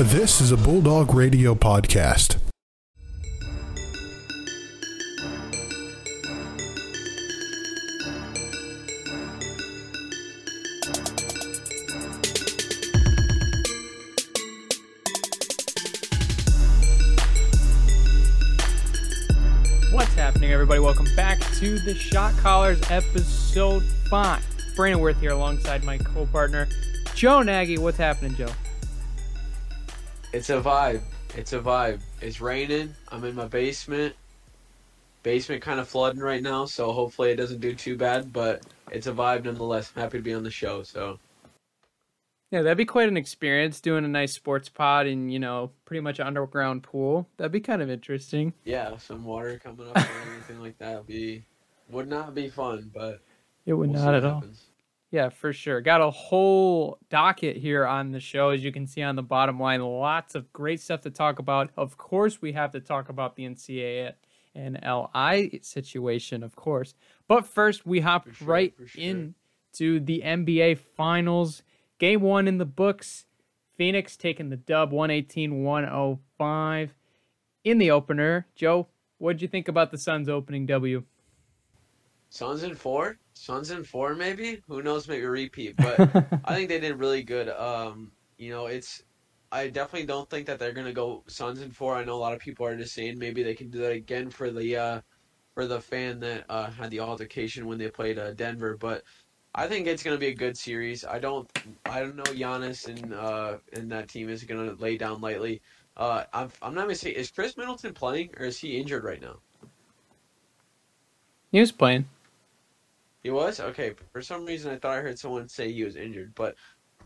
This is a Bulldog Radio podcast. What's happening, everybody? Welcome back to the Shot Callers episode 5. Brandon Worth here alongside my co partner, Joe Nagy. What's happening, Joe? It's a vibe. It's a vibe. It's raining. I'm in my basement. Basement kind of flooding right now, so hopefully it doesn't do too bad, but it's a vibe nonetheless. I'm happy to be on the show, so Yeah, that'd be quite an experience doing a nice sports pod in, you know, pretty much underground pool. That'd be kind of interesting. yeah, some water coming up or anything like that would be would not be fun, but It would we'll not at all. happens. Yeah, for sure. Got a whole docket here on the show, as you can see on the bottom line. Lots of great stuff to talk about. Of course, we have to talk about the NCAA NIL situation, of course. But first, we hop sure, right for sure. into the NBA Finals. Game one in the books. Phoenix taking the dub 118 105 in the opener. Joe, what did you think about the Suns opening W? Suns in four? Suns in four maybe? Who knows, maybe a repeat, but I think they did really good. Um, you know, it's I definitely don't think that they're gonna go Suns in four. I know a lot of people are just saying maybe they can do that again for the uh, for the fan that uh, had the altercation when they played uh, Denver, but I think it's gonna be a good series. I don't I don't know Giannis and uh, and that team is gonna lay down lightly. Uh, I'm I'm not gonna say is Khris Middleton playing or is he injured right now? he was playing. He was okay. For some reason, I thought I heard someone say he was injured, but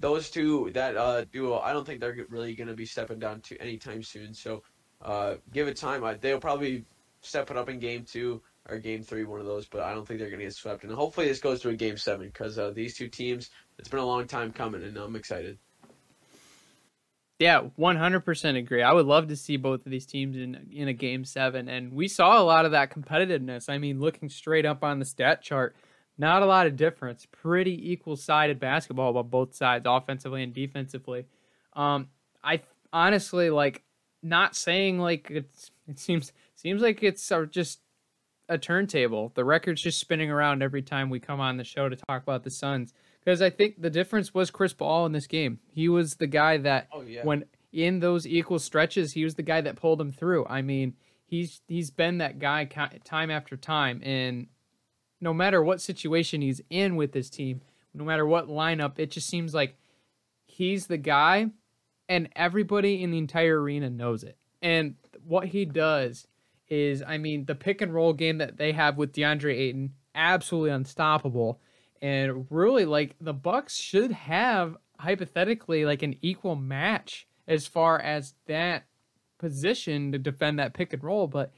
those two, that uh, duo, I don't think they're really going to be stepping down to anytime soon. So, uh, give it time. I, they'll probably step it up in game two or game three, one of those. But I don't think they're going to get swept. And hopefully, this goes to a game seven because uh, these two teams, it's been a long time coming, and I'm excited. Yeah, one hundred percent agree. I would love to see both of these teams in in a game seven, and we saw a lot of that competitiveness. I mean, looking straight up on the stat chart, not a lot of difference. Pretty equal sided basketball on both sides, offensively and defensively. Um, I honestly like not saying like it's it seems seems like it's just a turntable. The record's just spinning around every time we come on the show to talk about the Suns. Because I think the difference was Chris Paul in this game. He was the guy that Oh yeah. when in those equal stretches, he was the guy that pulled him through. I mean, he's he's been that guy time after time, and no matter what situation he's in with this team, no matter what lineup, it just seems like he's the guy, and everybody in the entire arena knows it. And what he does is, I mean, the pick and roll game that they have with DeAndre Ayton, absolutely unstoppable. And really, like the Bucks should have hypothetically like an equal match as far as that position to defend that pick and roll. But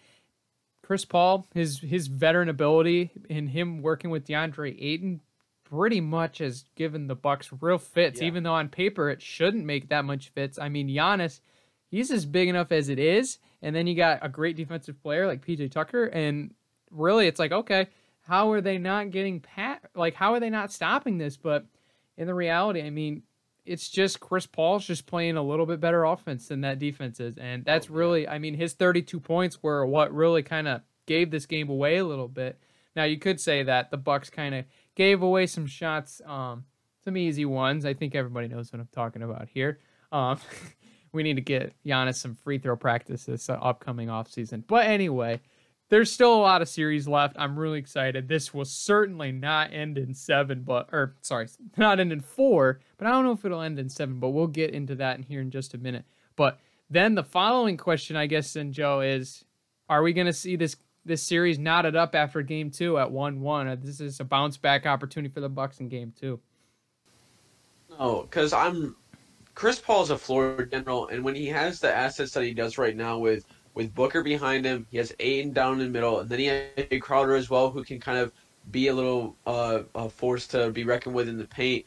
Chris Paul, his his veteran ability and him working with DeAndre Ayton pretty much has given the Bucks real fits, Yeah. even though on paper it shouldn't make that much fits. I mean, Giannis, he's as big enough as it is, and then you got a great defensive player like PJ Tucker, and really it's like, okay, how are they not getting pat like how are they not stopping this? But in the reality, I mean, it's just Chris Paul's just playing a little bit better offense than that defense is. And that's Oh, really I mean, his 32 points were what really kind of gave this game away a little bit. Now you could say that the Bucks kind of gave away some shots, um, some easy ones. I think everybody knows what I'm talking about here. Um, we need to get Giannis some free throw practice this uh, upcoming offseason. But anyway, there's still a lot of series left. I'm really excited. This will certainly not end in seven, but or sorry, not end in four. But I don't know if it'll end in seven. But we'll get into that in here in just a minute. But then the following question, I guess, then Joe is: Are we going to see this this series knotted up after Game Two at one one? Uh, this is a bounce back opportunity for the Bucks in Game Two. No, because I'm Chris Paul's a floor general, and when he has the assets that he does right now with with Booker behind him, he has Ayton down in the middle, and then he has Crowder as well, who can kind of be a little uh, a force to be reckoned with in the paint.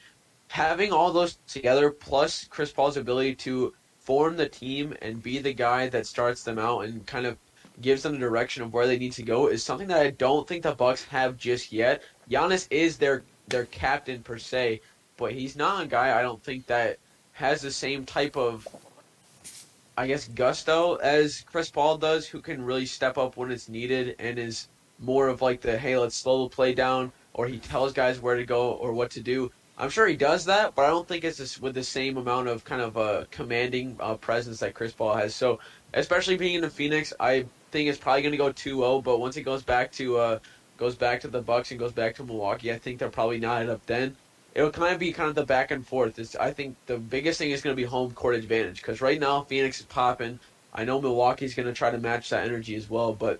Having all those together, plus Chris Paul's ability to form the team and be the guy that starts them out and kind of gives them the direction of where they need to go, is something that I don't think the Bucks have just yet. Giannis is their their captain per se, but he's not a guy I don't think that has the same type of I guess, gusto as Chris Paul does, who can really step up when it's needed and is more of like the hey, let's slow the play down, or he tells guys where to go or what to do. I'm sure he does that, but I don't think it's with the same amount of kind of uh, commanding uh, presence that Chris Paul has. So, especially being in the Phoenix, I think it's probably going to go 2-0. But once it goes back to uh, goes back to the Bucks and goes back to Milwaukee, I think they're probably knotted up then. It'll kind of be kind of the back and forth. It's, I think the biggest thing is going to be home court advantage because right now Phoenix is popping. I know Milwaukee's going to try to match that energy as well, but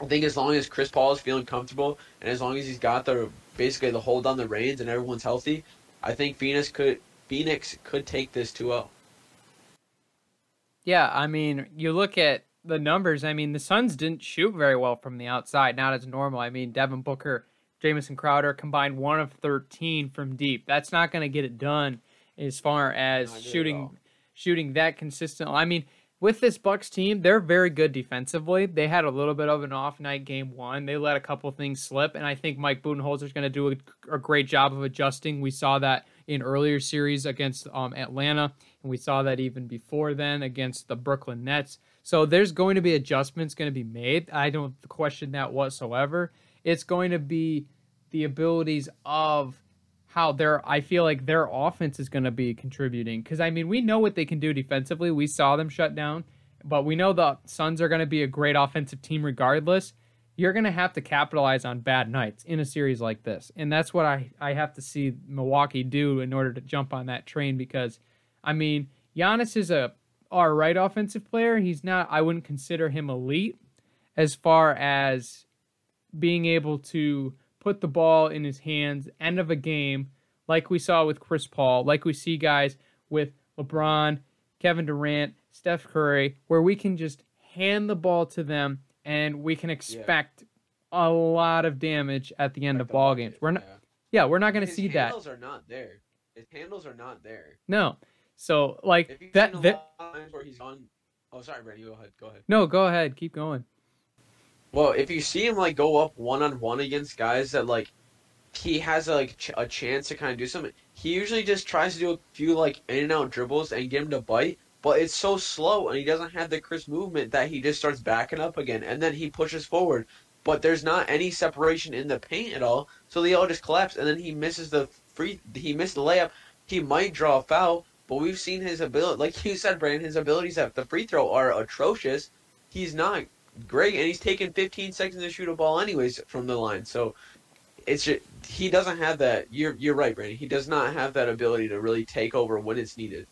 I think as long as Chris Paul is feeling comfortable and as long as he's got the basically the hold on the reins and everyone's healthy, I think Phoenix could Phoenix could take this 2-0. Yeah, I mean, you look at the numbers. I mean, the Suns didn't shoot very well from the outside, not as normal. I mean, Devin Booker, Jamison Crowder combined 1 of 13 from deep. That's not going to get it done as far as shooting shooting that consistently. I mean, with this Bucks team, they're very good defensively. They had a little bit of an off night game one. They let a couple things slip, and I think Mike Budenholzer is going to do a, a, great job of adjusting. We saw that in earlier series against um, Atlanta, and we saw that even before then against the Brooklyn Nets. So there's going to be adjustments going to be made. I don't question that whatsoever. It's going to be the abilities of how their I feel like their offense is going to be contributing because I mean we know what they can do defensively. We saw them shut down, but we know the Suns are going to be a great offensive team regardless. You're going to have to capitalize on bad nights in a series like this, and that's what I I have to see Milwaukee do in order to jump on that train because I mean Giannis is a all right offensive player. He's not. I wouldn't consider him elite as far as being able to put the ball in his hands end of a game, like we saw with Chris Paul, like we see guys with LeBron, Kevin Durant, Steph Curry, where we can just hand the ball to them and we can expect yeah. a lot of damage at the end like of ball games. We're not, yeah, yeah we're not going to see that. Handles are not there. His handles are not there. No, so like that. that where he's on. Oh, sorry, Brady. Go ahead. Go ahead. No, go ahead. Keep going. Well, if you see him like go up one on one against guys that like he has a, like ch- a chance to kind of do something, he usually just tries to do a few like in and out dribbles and get him to bite. But it's so slow, and he doesn't have the crisp movement that he just starts backing up again, and then he pushes forward. But there's not any separation in the paint at all, so they all just collapse, and then he misses the free. He missed the layup. He might draw a foul, but we've seen his ability, like you said, Brandon, his abilities at the free throw are atrocious. He's not great, and he's taking 15 seconds to shoot a ball anyways from the line. So it's just, he doesn't have that. You're you're right, Brandon. He does not have that ability to really take over when it's needed.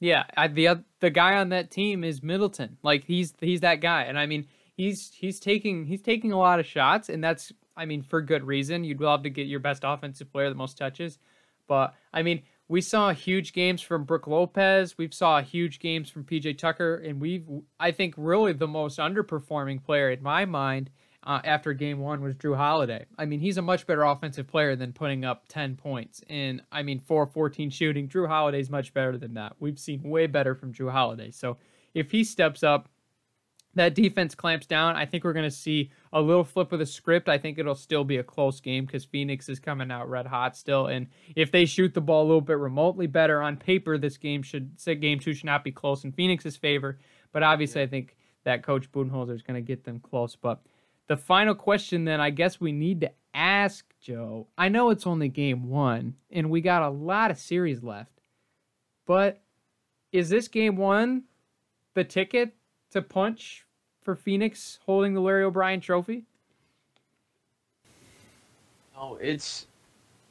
Yeah, I, the the guy on that team is Middleton. Like he's he's that guy, and I mean he's he's taking he's taking a lot of shots, and that's I mean for good reason. You'd love to get your best offensive player the most touches, but I mean we saw huge games from Brook Lopez. We've saw huge games from PJ Tucker, and we've I think really the most underperforming player in my mind uh, after Game One was Jrue Holiday. I mean, he's a much better offensive player than putting up ten points. And I mean, four fourteen shooting. Jrue Holiday's much better than that. We've seen way better from Jrue Holiday. So if he steps up that defense clamps down, I think we're going to see a little flip of the script. I think it'll still be a close game because Phoenix is coming out red hot still. And if they shoot the ball a little bit remotely better on paper, this game should say game two should not be close in Phoenix's favor. But obviously, I think that Coach Budenholzer is going to get them close. But the final question, then, I guess we need to ask Joe. I know it's only game one, and we got a lot of series left, but is this game one the ticket to punch for Phoenix holding the Larry O'Brien trophy? It's,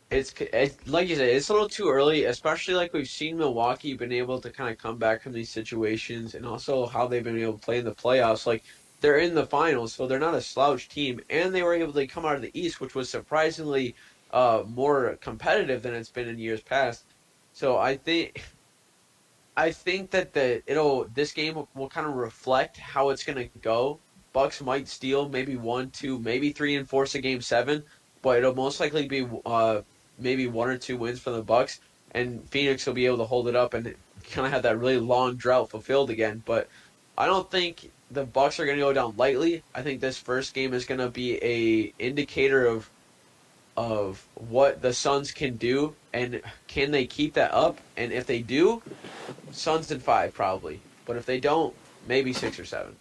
it's it's like you said, it's a little too early, especially like we've seen Milwaukee been able to kind of come back from these situations, and also how they've been able to play in the playoffs. Like they're in the finals, so they're not a slouch team, and they were able to come out of the East, which was surprisingly uh, more competitive than it's been in years past. So I think I think that the it'll this game will, will kind of reflect how it's going to go. Bucks might steal maybe one, two, maybe three and force a game seven, but it'll most likely be uh, maybe one or two wins for the Bucks, and Phoenix will be able to hold it up and kind of have that really long drought fulfilled again. But I don't think the Bucks are going to go down lightly. I think this first game is going to be a indicator of of what the Suns can do and can they keep that up? And if they do, Suns in five probably. But if they don't, maybe six or seven.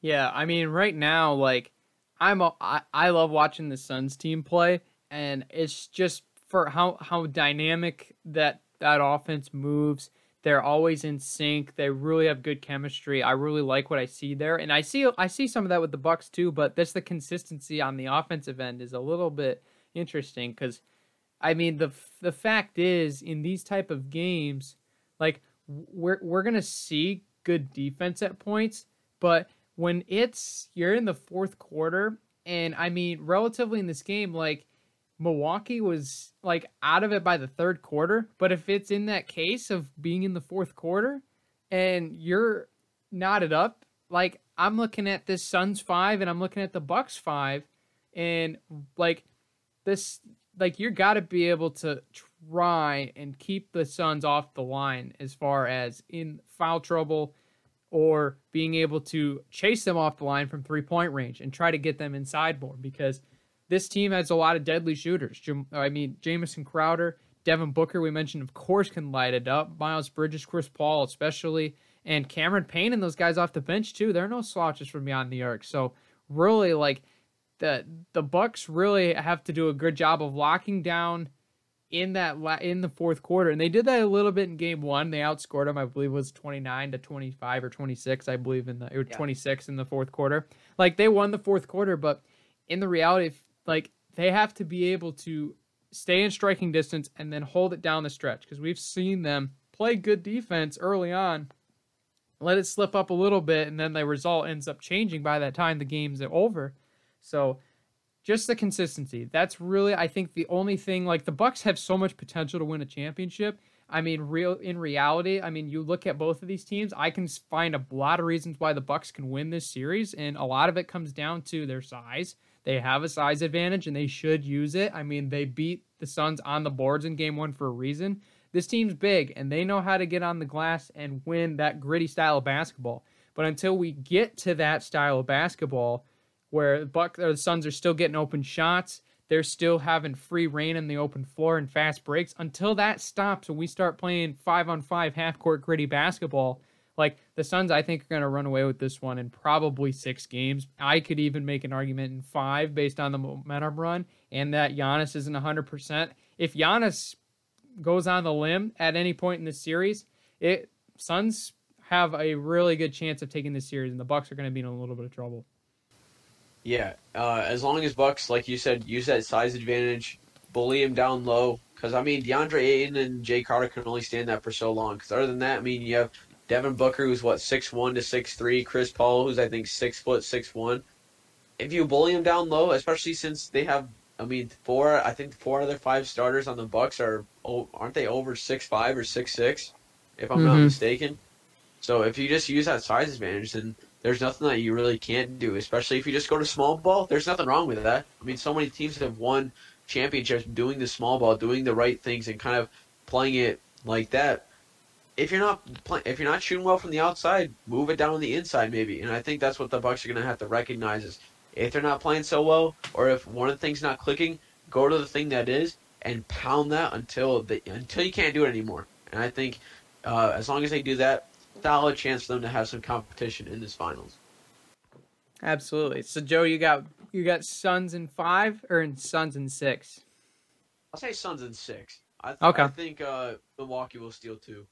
Yeah, I mean, right now, like, I'm a, I, I love watching the Suns team play, and it's just for how how dynamic that that offense moves. They're always in sync. They really have good chemistry. I really like what I see there, and I see I see some of that with the Bucks too. But this the consistency on the offensive end is a little bit interesting because, I mean the the fact is in these type of games, like we're we're gonna see good defense at points, but when it's you're in the fourth quarter, and I mean relatively in this game, like Milwaukee was like out of it by the third quarter. But if it's in that case of being in the fourth quarter and you're knotted up, like I'm looking at this Suns five and I'm looking at the Bucks five, and like this, like you got to be able to try and keep the Suns off the line as far as in foul trouble or being able to chase them off the line from three point range and try to get them inside more because this team has a lot of deadly shooters. I mean, Jamison Crowder, Devin Booker, we mentioned, of course, can light it up. Miles Bridges, Chris Paul, especially, and Cameron Payne and those guys off the bench too. They're no slouches from beyond the arc. So really, like the the Bucks really have to do a good job of locking down in that in the fourth quarter, and they did that a little bit in game one. They outscored them, I believe, it was twenty nine to twenty five or twenty six, I believe, in the or yeah. twenty six in the fourth quarter. Like they won the fourth quarter, but in the reality, like they have to be able to stay in striking distance and then hold it down the stretch because we've seen them play good defense early on, let it slip up a little bit, and then the result ends up changing by that time the game's over. So just the consistency. That's really I think the only thing like the Bucks have so much potential to win a championship. I mean, real in reality, I mean, you look at both of these teams, I can find a lot of reasons why the Bucks can win this series and a lot of it comes down to their size. They have a size advantage and they should use it. I mean, they beat the Suns on the boards in game one for a reason. This team's big and they know how to get on the glass and win that gritty style of basketball. But until we get to that style of basketball where the Buck or the Suns are still getting open shots, they're still having free reign in the open floor and fast breaks. Until that stops and we start playing five on five half court gritty basketball, like the Suns, I think are going to run away with this one in probably six games. I could even make an argument in five based on the momentum run and that Giannis isn't 100%. If Giannis goes on the limb at any point in the series, it Suns have a really good chance of taking this series, and the Bucks are going to be in a little bit of trouble. Yeah, uh, as long as Bucks, like you said, use that size advantage, bully him down low. Because I mean, DeAndre Ayton and Jay Carter can only stand that for so long. Because other than that, I mean, you have Devin Booker, who's what six one to six three. Chris Paul, who's I think six foot six one. If you bully him down low, especially since they have, I mean, four. I think four of their five starters on the Bucks are aren't they over six five or six six, if I'm mm-hmm. not mistaken. So if you just use that size advantage, then there's nothing that you really can't do. Especially if you just go to small ball, there's nothing wrong with that. I mean, so many teams have won championships doing the small ball, doing the right things, and kind of playing it like that if you're not play, if you're not shooting well from the outside, move it down on the inside maybe. And I think that's what the Bucks are going to have to recognize is if they're not playing so well, or if one of the things not clicking, go to the thing that is and pound that until the until you can't do it anymore. And I think uh, as long as they do that, solid chance for them to have some competition in this finals. Absolutely. So Joe, you got you got Suns in five or in Suns in six? I'll say Suns in six. I th- okay. I think uh, Milwaukee will steal two.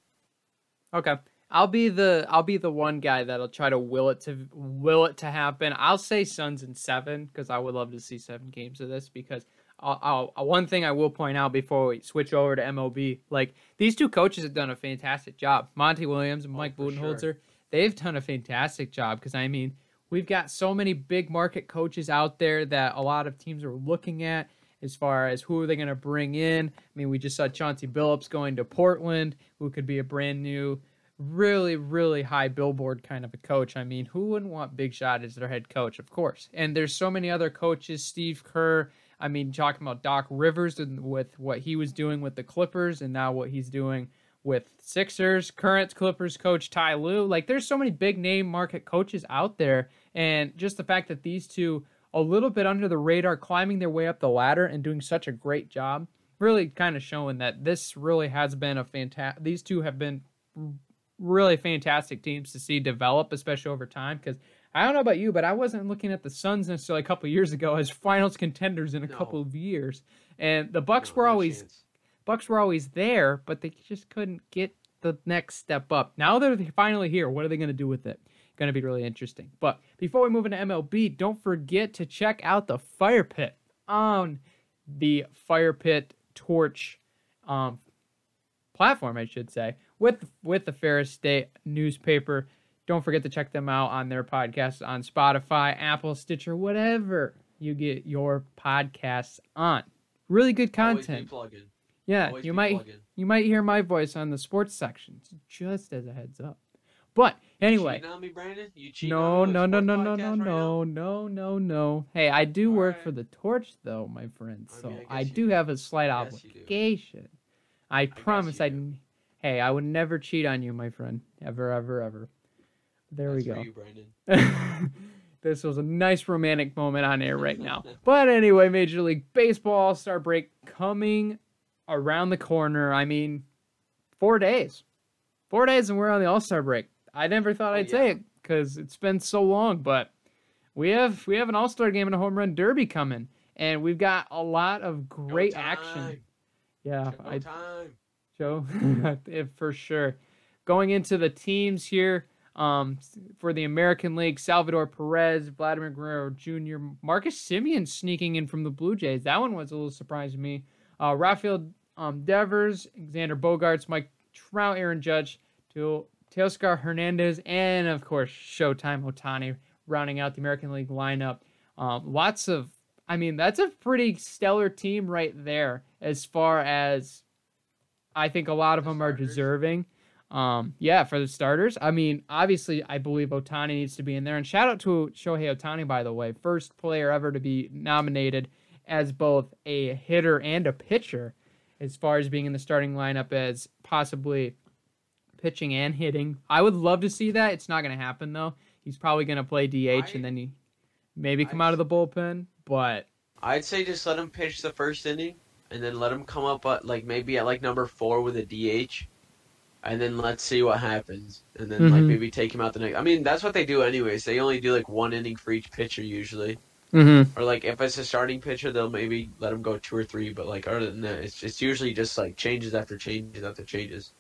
Okay. I'll be the I'll be the one guy that'll try to will it to will it to happen. I'll say Suns in seven because I would love to see seven games of this. Because I'll, I'll, one thing I will point out before we switch over to MLB, like these two coaches have done a fantastic job. Monty Williams and oh, Mike oh, Budenholzer, sure. they've done a fantastic job. Because I mean, we've got so many big market coaches out there that a lot of teams are looking at as far as who are they going to bring in. I mean, we just saw Chauncey Billups going to Portland, who could be a brand new, really, really high billboard kind of a coach. I mean, who wouldn't want Big Shot as their head coach? Of course. And there's so many other coaches, Steve Kerr. I mean, talking about Doc Rivers and with what he was doing with the Clippers and now what he's doing with Sixers, current Clippers coach Ty Lue. Like, there's so many big name market coaches out there. And just the fact that these two a little bit under the radar, climbing their way up the ladder and doing such a great job. Really kind of showing that this really has been a fantastic. These two have been really fantastic teams to see develop, especially over time. Because I don't know about you, but I wasn't looking at the Suns necessarily a couple years ago as finals contenders in a No. couple of years. And the Bucks No, were always. Bucks were always there, but they just couldn't get the next step up. Now they're finally here. What are they going to do with it? Going to be really interesting. But before we move into MLB, don't forget to check out the Fire Pit on the Fire Pit Torch um, platform, I should say, with with the Ferris State newspaper. Don't forget to check them out on their podcast on Spotify, Apple, Stitcher, whatever you get your podcasts on. Really good content. Yeah, Always you might plugging. you might hear my voice on the sports section, just as a heads up. But anyway, me, Brandon? You no, no, no, no, no, no, right no, no, no, no. Hey, I do work Alright. for the Torch, though, my friend. I So mean, I I, do do. have a slight I guess you do. obligation. I promise I. Hey, I would never cheat on you, my friend. Ever, ever, ever. There That's we go. you, Brandon. this was a nice romantic moment on air right now. But anyway, Major League Baseball All Star break coming around the corner. I mean, four days. Four days and we're on the All Star break. I never thought Oh, I'd say it because it's been so long, but we have we have an All Star game and a home run derby coming, and we've got a lot of great action. Yeah, I time. Joe, for sure. Going into the teams here um, for the American League, Salvador Perez, Vladimir Guerrero Jr., Marcus Semien sneaking in from the Blue Jays. That one was a little surprise to me. Uh, Rafael um, Devers, Xander Bogaerts, Mike Trout, Aaron Judge, to Teoscar Hernandez, and of course Showtime Ohtani rounding out the American League lineup. Um, lots of, I mean, that's a pretty stellar team right there as far as I think a lot of The them are deserving. Um, yeah, for the starters. I mean, obviously, I believe Ohtani needs to be in there. And shout out to Shohei Ohtani, by the way, first player ever to be nominated as both a hitter and a pitcher, as far as being in the starting lineup as possibly pitching and hitting. I would love to see that. It's not going to happen though. He's probably going to play DH I- and then he maybe come I out of the bullpen. But I'd say just let him pitch the first inning, and then let him come up at like maybe at like number four with a DH, and then let's see what happens, and then like Mhm. maybe take him out the next. I mean, that's what they do anyways. They only do like one inning for each pitcher usually, mm-hmm. or like if it's a starting pitcher, they'll maybe let him go two or three. But like other than that, it's it's usually just like changes after changes after changes.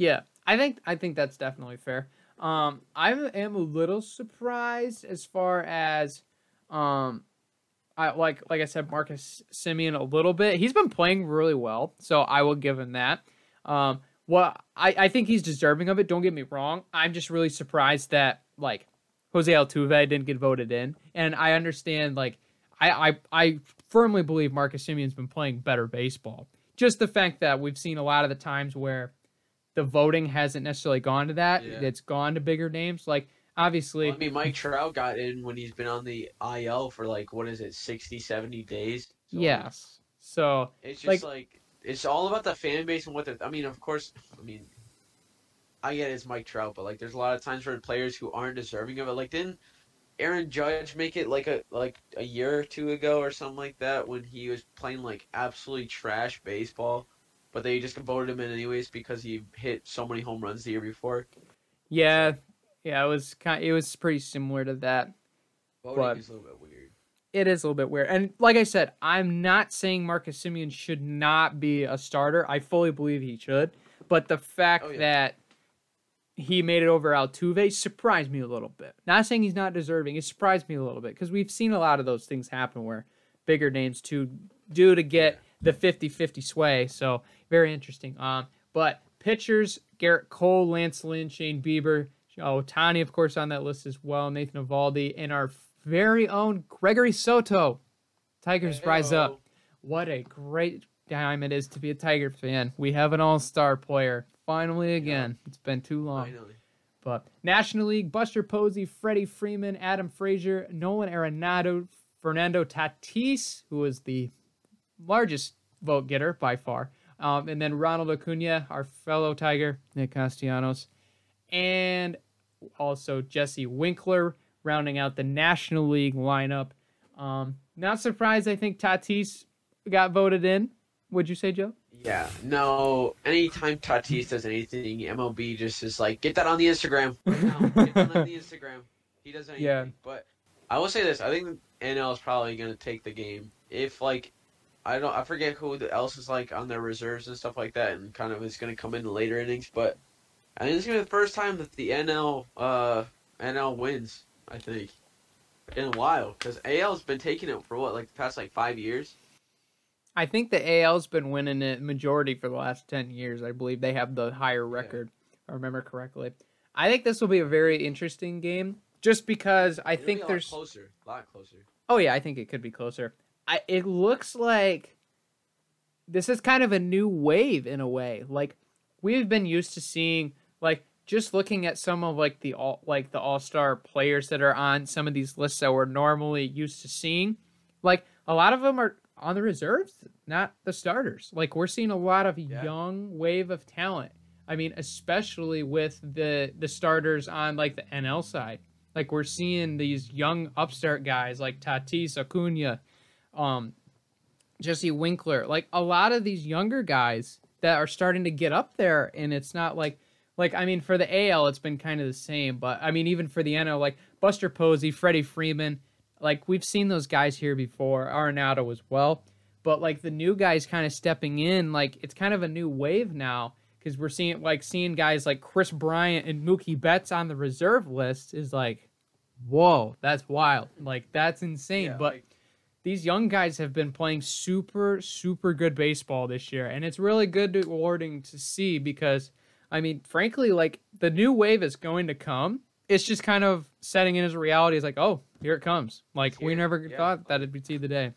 Yeah, I think I think that's definitely fair. Um, I am a little surprised as far as, um, I like like I said, Marcus Semien a little bit. He's been playing really well, so I will give him that. Um, well, I I think he's deserving of it. Don't get me wrong. I'm just really surprised that like Jose Altuve didn't get voted in, and I understand like I I I firmly believe Marcus Semien's been playing better baseball. Just the fact that we've seen a lot of the times where the voting hasn't necessarily gone to that. Yeah. It's gone to bigger names. Like obviously, I mean, Mike Trout got in when he's been on the IL for like what is it, 60, 70 days. So, yes. So It's just like, it's all about the fan base and what they're. I mean, of course, I mean, I get it's Mike Trout, but like, there's a lot of times for players who aren't deserving of it. Like, didn't Aaron Judge make it like a like a year or two ago or something like that when he was playing like absolutely trash baseball, but they just voted him in anyways because he hit so many home runs the year before. yeah, yeah, it was kind. It was pretty similar to that. Voting But- is a little bit weird. It is a little bit weird. And like I said, I'm not saying Marcus Semien should not be a starter. I fully believe he should. But the fact Oh, yeah. that he made it over Altuve surprised me a little bit. Not saying he's not deserving. It surprised me a little bit because we've seen a lot of those things happen where bigger names too do to get the 50-50 sway. So very interesting. Um, but pitchers: Gerrit Cole, Lance Lynn, Shane Bieber, Ohtani, of course, on that list as well. Nathan Eovaldi, and our very own Gregory Soto. Tigers rise up. What a great time it is to be a Tiger fan. We have an all-star player finally again. It's been too long. Finally. But National League, Buster Posey, Freddie Freeman, Adam Frazier, Nolan Arenado, Fernando Tatis, who was the largest vote getter by far, um, and then Ronald Acuna, our fellow Tiger, Nick Castellanos, and also Jesse Winker, rounding out the National League lineup. Um, not surprised, I think Tatis got voted in. Would you say, Joe? Yeah, no. Anytime Tatis does anything, MLB just is like, get that on the Instagram right now. Get that on the Instagram. He does anything. Yeah. But I will say this: I think NL is probably going to take the game if like. I don't. I forget who else is like on their reserves and stuff like that, and kind of is going to come in later innings. But I think it's going to be the first time that the NL uh NL wins. I think in a while because AL's been taking it for what like the past like five years. I think the AL's been winning it majority for the last 10 years. I believe they have the higher record, if I remember correctly. I think this will be a very interesting game just because I It'll think a lot there's closer, a lot closer. Oh yeah, I think it could be closer. I it looks like this is kind of a new wave in a way. Like we've been used to seeing like just looking at some of like the all like the all-star players that are on some of these lists that we're normally used to seeing. Like a lot of them are on the reserves, not the starters. Like we're seeing a lot of Yeah. young wave of talent. I mean, especially with the the starters on like the NL side. Like we're seeing these young upstart guys like Tatis, Acuna, um, Jesse Winker, like a lot of these younger guys that are starting to get up there, and it's not like, like I mean, for the AL, it's been kind of the same, but I mean, even for the NL, like Buster Posey, Freddie Freeman, like we've seen those guys here before, Arenado as well, but like the new guys kind of stepping in, like it's kind of a new wave now because we're seeing like seeing guys like Kris Bryant and Mookie Betts on the reserve list is like, whoa, that's wild, like that's insane, Yeah, but like- these young guys have been playing super super good baseball this year and it's really good rewarding to see because i mean frankly like the new wave is going to come it's just kind of setting in as a reality it's like oh here it comes like we never yeah. thought that it'd see the day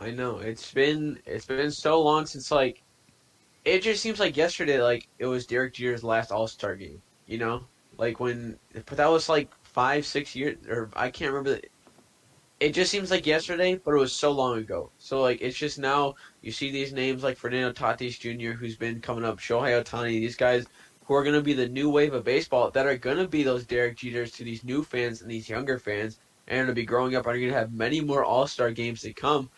I know it's been it's been so long since like it just seems like yesterday like it was Derek Jeter's last All Star game. You know, like when but that was like five six years or I can't remember. The, it just seems like yesterday, but it was so long ago. So like it's just now you see these names like Fernando Tatis Jr. who's been coming up, Shohei Ohtani, these guys who are to be the new wave of baseball that are to be those Derek Jeters to these new fans and these younger fans and to be growing up are to have many more All Star games to come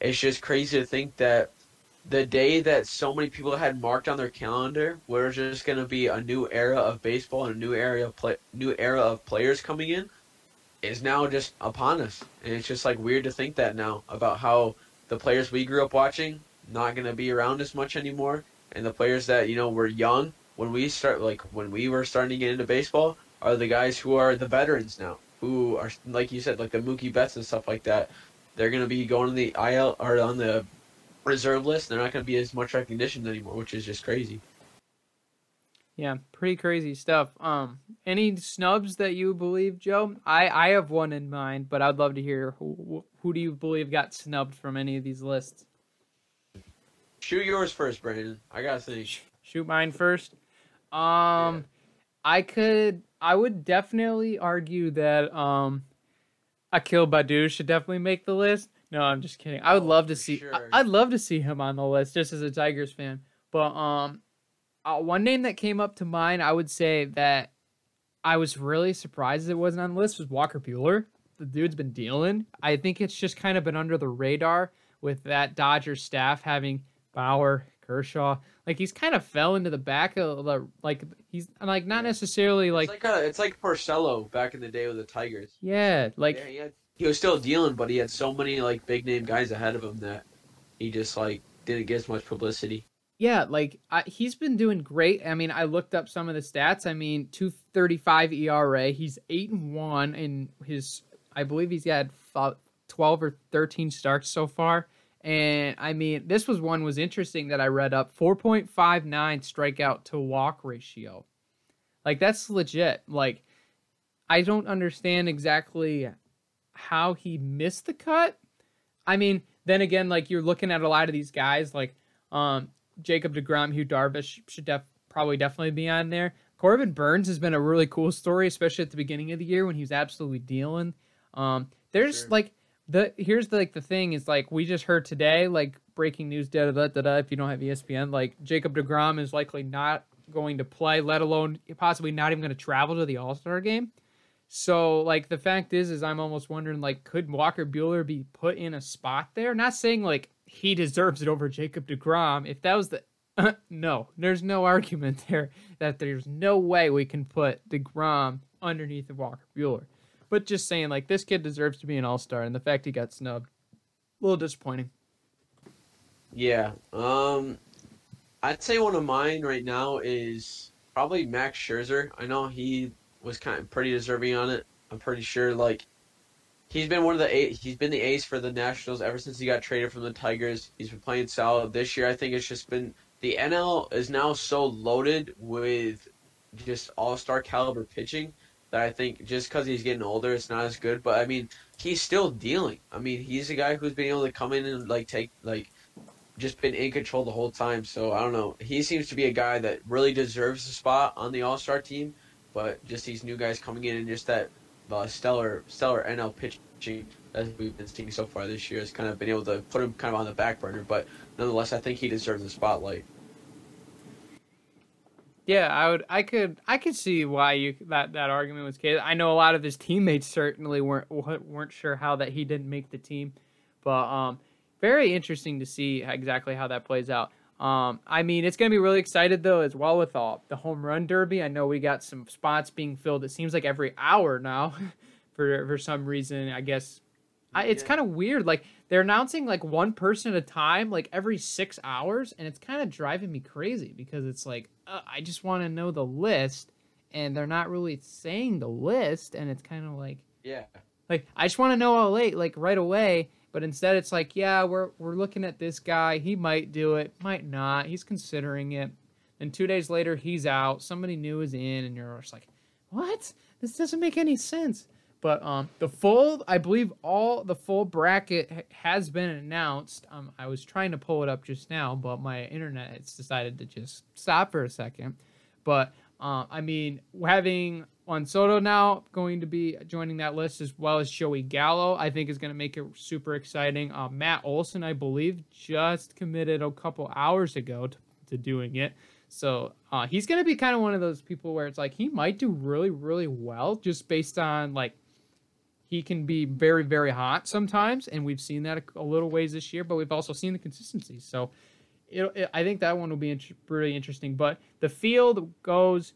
it's just crazy to think that the day that so many people had marked on their calendar where it's just to be a new era of baseball and a new area of play, new era of players coming in is now just upon us and it's just like weird to think that now about how the players we grew up watching not going to be around as much anymore and the players that you know were young when we start like when we were starting to get into baseball are the guys who are the veterans now who are like you said like the Mookie Betts and stuff like that they're going to be going to the IL or on the reserve list. They're not going to be as much recognition anymore, which is just crazy. Yeah pretty crazy stuff um any snubs that you believe joe i i have one in mind but i'd love to hear who who do you believe got snubbed from any of these lists Shoot yours first, Brandon. I got to think. shoot mine first. Um, I could, I would definitely argue that um, Akil Baddoo should definitely make the list. No, I'm just kidding. I would Oh, love to see. sure. I, would love to see him on the list, just as a Tigers fan. But um, uh, one name that came up to mind, I would say that I was really surprised it wasn't on the list was Walker Buehler. The dude's been dealing. I think it's just kind of been under the radar with that Dodgers staff having Bauer, Kershaw. Like he's kind of fell into the back of the like he's like not Yeah. necessarily like, it's like a, it's like Porcello back in the day with the Tigers. yeah like yeah, he, had, he was still dealing, but he had so many like big name guys ahead of him that he just like didn't get as much publicity. Yeah, like I, he's been doing great. I mean, I looked up some of the stats. I mean, two thirty five ERA. He's eight and one in his. I believe he's had twelve or thirteen starts so far. And I mean, this was one was interesting that I read up. Four point five nine strikeout to walk ratio. Like that's legit. Like I don't understand exactly how he missed the cut. I mean, then again, like you're looking at a lot of these guys, like um, Jacob Degrom, Yu Darvish should def- probably definitely be on there. Corbin Burnes has been a really cool story, especially at the beginning of the year when he was absolutely dealing. Um, there's Sure. like the here's the, like the thing is like we just heard today like breaking news da da da da. If you don't have ESPN, like Jacob Degrom is likely not going to play, let alone possibly not even going to travel to the All Star game. So like the fact is, is I'm almost wondering like could Walker Buehler be put in a spot there? Not saying like he deserves it over Jacob DeGrom. If that was the no, there's no argument there that there's no way we can put DeGrom underneath of Walker Buehler. But just saying, like, this kid deserves to be an all star, and the fact he got snubbed, a little disappointing. Yeah. Um, I'd say one of mine right now is probably Max Scherzer. I know he was kind of pretty deserving on it. I'm pretty sure, like, he's been one of the he's been the ace for the Nationals ever since he got traded from the Tigers. He's been playing solid this year. I think it's just been the NL is now so loaded with just all star caliber pitching that I think just because he's getting older, it's not as good. But I mean, he's still dealing. I mean, he's a guy who's been able to come in and like take like just been in control the whole time. So I don't know. He seems to be a guy that really deserves a spot on the All Star team. But just these new guys coming in and just that uh, stellar stellar NL pitching that we've been seeing so far this year has kind of been able to put him kind of on the back burner. But nonetheless, I think he deserves the spotlight. Yeah, I would. I could. I could see why you that that argument was case. I know a lot of his teammates certainly weren't weren't sure how that he didn't make the team, but um, very interesting to see exactly how that plays out. Um, I mean, it's gonna be really excited though as well with all the home run derby. I know we got some spots being filled. It seems like every hour now, for for some reason. I guess I, it's yeah. kind of weird. Like they're announcing like one person at a time, like every six hours, and it's kind of driving me crazy because it's like uh, I just want to know the list, and they're not really saying the list, and it's kind of like yeah, like I just want to know all late, like right away. But instead, it's like, yeah, we're we're looking at this guy. He might do it, might not. He's considering it. And two days later, he's out. Somebody new is in, and you're just like, what? This doesn't make any sense. But um, the full, I believe all the full bracket has been announced. Um, I was trying to pull it up just now, but my internet has decided to just stop for a second. But uh, I mean, having Juan Soto now going to be joining that list as well as Joey Gallo, I think is going to make it super exciting. Uh, Matt Olson, I believe, just committed a couple hours ago to, to doing it. So uh, he's going to be kind of one of those people where it's like he might do really, really well just based on like he can be very, very hot sometimes, and we've seen that a, little ways this year. But we've also seen the consistency. So, it, it, I think that one will be int- really interesting. But the field goes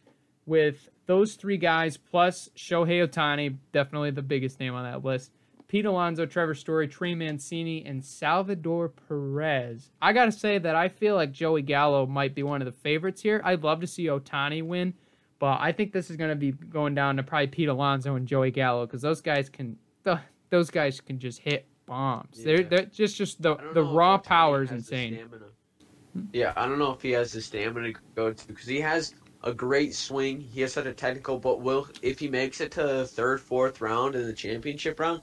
with those three guys plus Shohei Ohtani, definitely the biggest name on that list. Pete Alonso, Trevor Story, Trey Mancini, and Salvador Perez. I gotta say that I feel like Joey Gallo might be one of the favorites here. I'd love to see Ohtani win but I think this is going to be going down to probably Pete Alonso and Joey Gallo because those guys can those guys can just hit bombs. Yeah. They're they're just just the the raw power is insane. Yeah, I don't know if he has the stamina to go to because he has a great swing. He has such a technical, but will if he makes it to the third, fourth round in the championship round,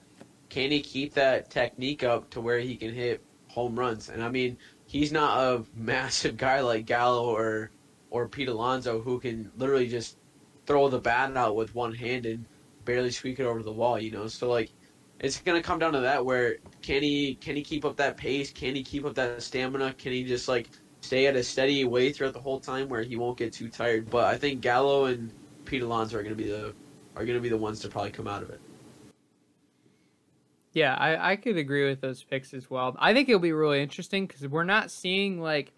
can he keep that technique up to where he can hit home runs? And I mean, he's not a massive guy like Gallo or or Pete Alonso who can literally just throw the bat out with one hand and barely squeak it over the wall, you know. So like it's gonna come down to that where can he can he keep up that pace? Can he keep up that stamina? Can he just like stay at a steady way throughout the whole time where he won't get too tired? But I think Gallo and Pete Alonso are gonna be the are gonna be the ones to probably come out of it. Yeah, I, I could agree with those picks as well. I think it'll be really interesting because we're not seeing like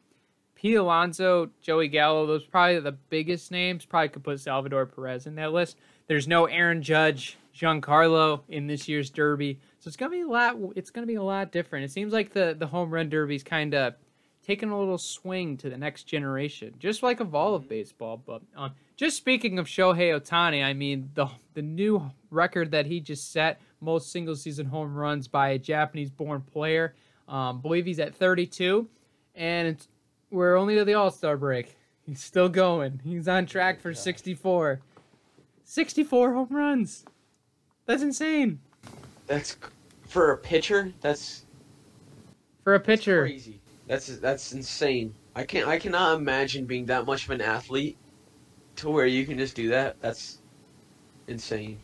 Pete Alonso, Joey Gallo, those probably the biggest names. Probably could put Salvador Perez in that list. There's no Aaron Judge, Giancarlo in this year's Derby, so it's gonna be a lot. It's gonna be a lot different. It seems like the the home run Derby's kind of taking a little swing to the next generation, just like of all of baseball. But uh, just speaking of Shohei Ohtani, I mean the the new record that he just set, most single season home runs by a Japanese born player. Um, believe he's at 32, and it's we're only to the All Star break. He's still going. He's on track for 64. 64 home runs. That's insane. That's for a pitcher. That's for a pitcher. That's crazy. That's that's insane. I can't. I cannot imagine being that much of an athlete to where you can just do that. That's insane.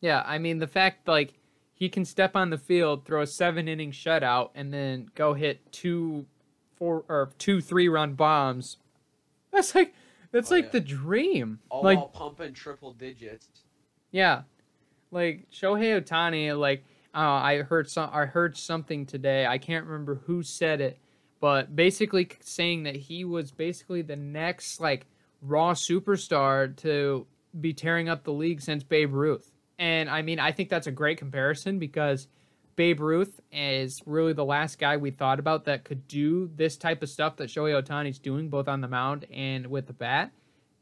Yeah, I mean the fact like he can step on the field, throw a seven inning shutout, and then go hit two four or two three run bombs. That's like that's oh, like yeah. the dream. All like pumping triple digits. Yeah, like Shohei Ohtani. Like uh, I heard some I heard something today. I can't remember who said it, but basically saying that he was basically the next like raw superstar to be tearing up the league since Babe Ruth. And I mean, I think that's a great comparison because Babe Ruth is really the last guy we thought about that could do this type of stuff that Shohei Ohtani's doing, both on the mound and with the bat.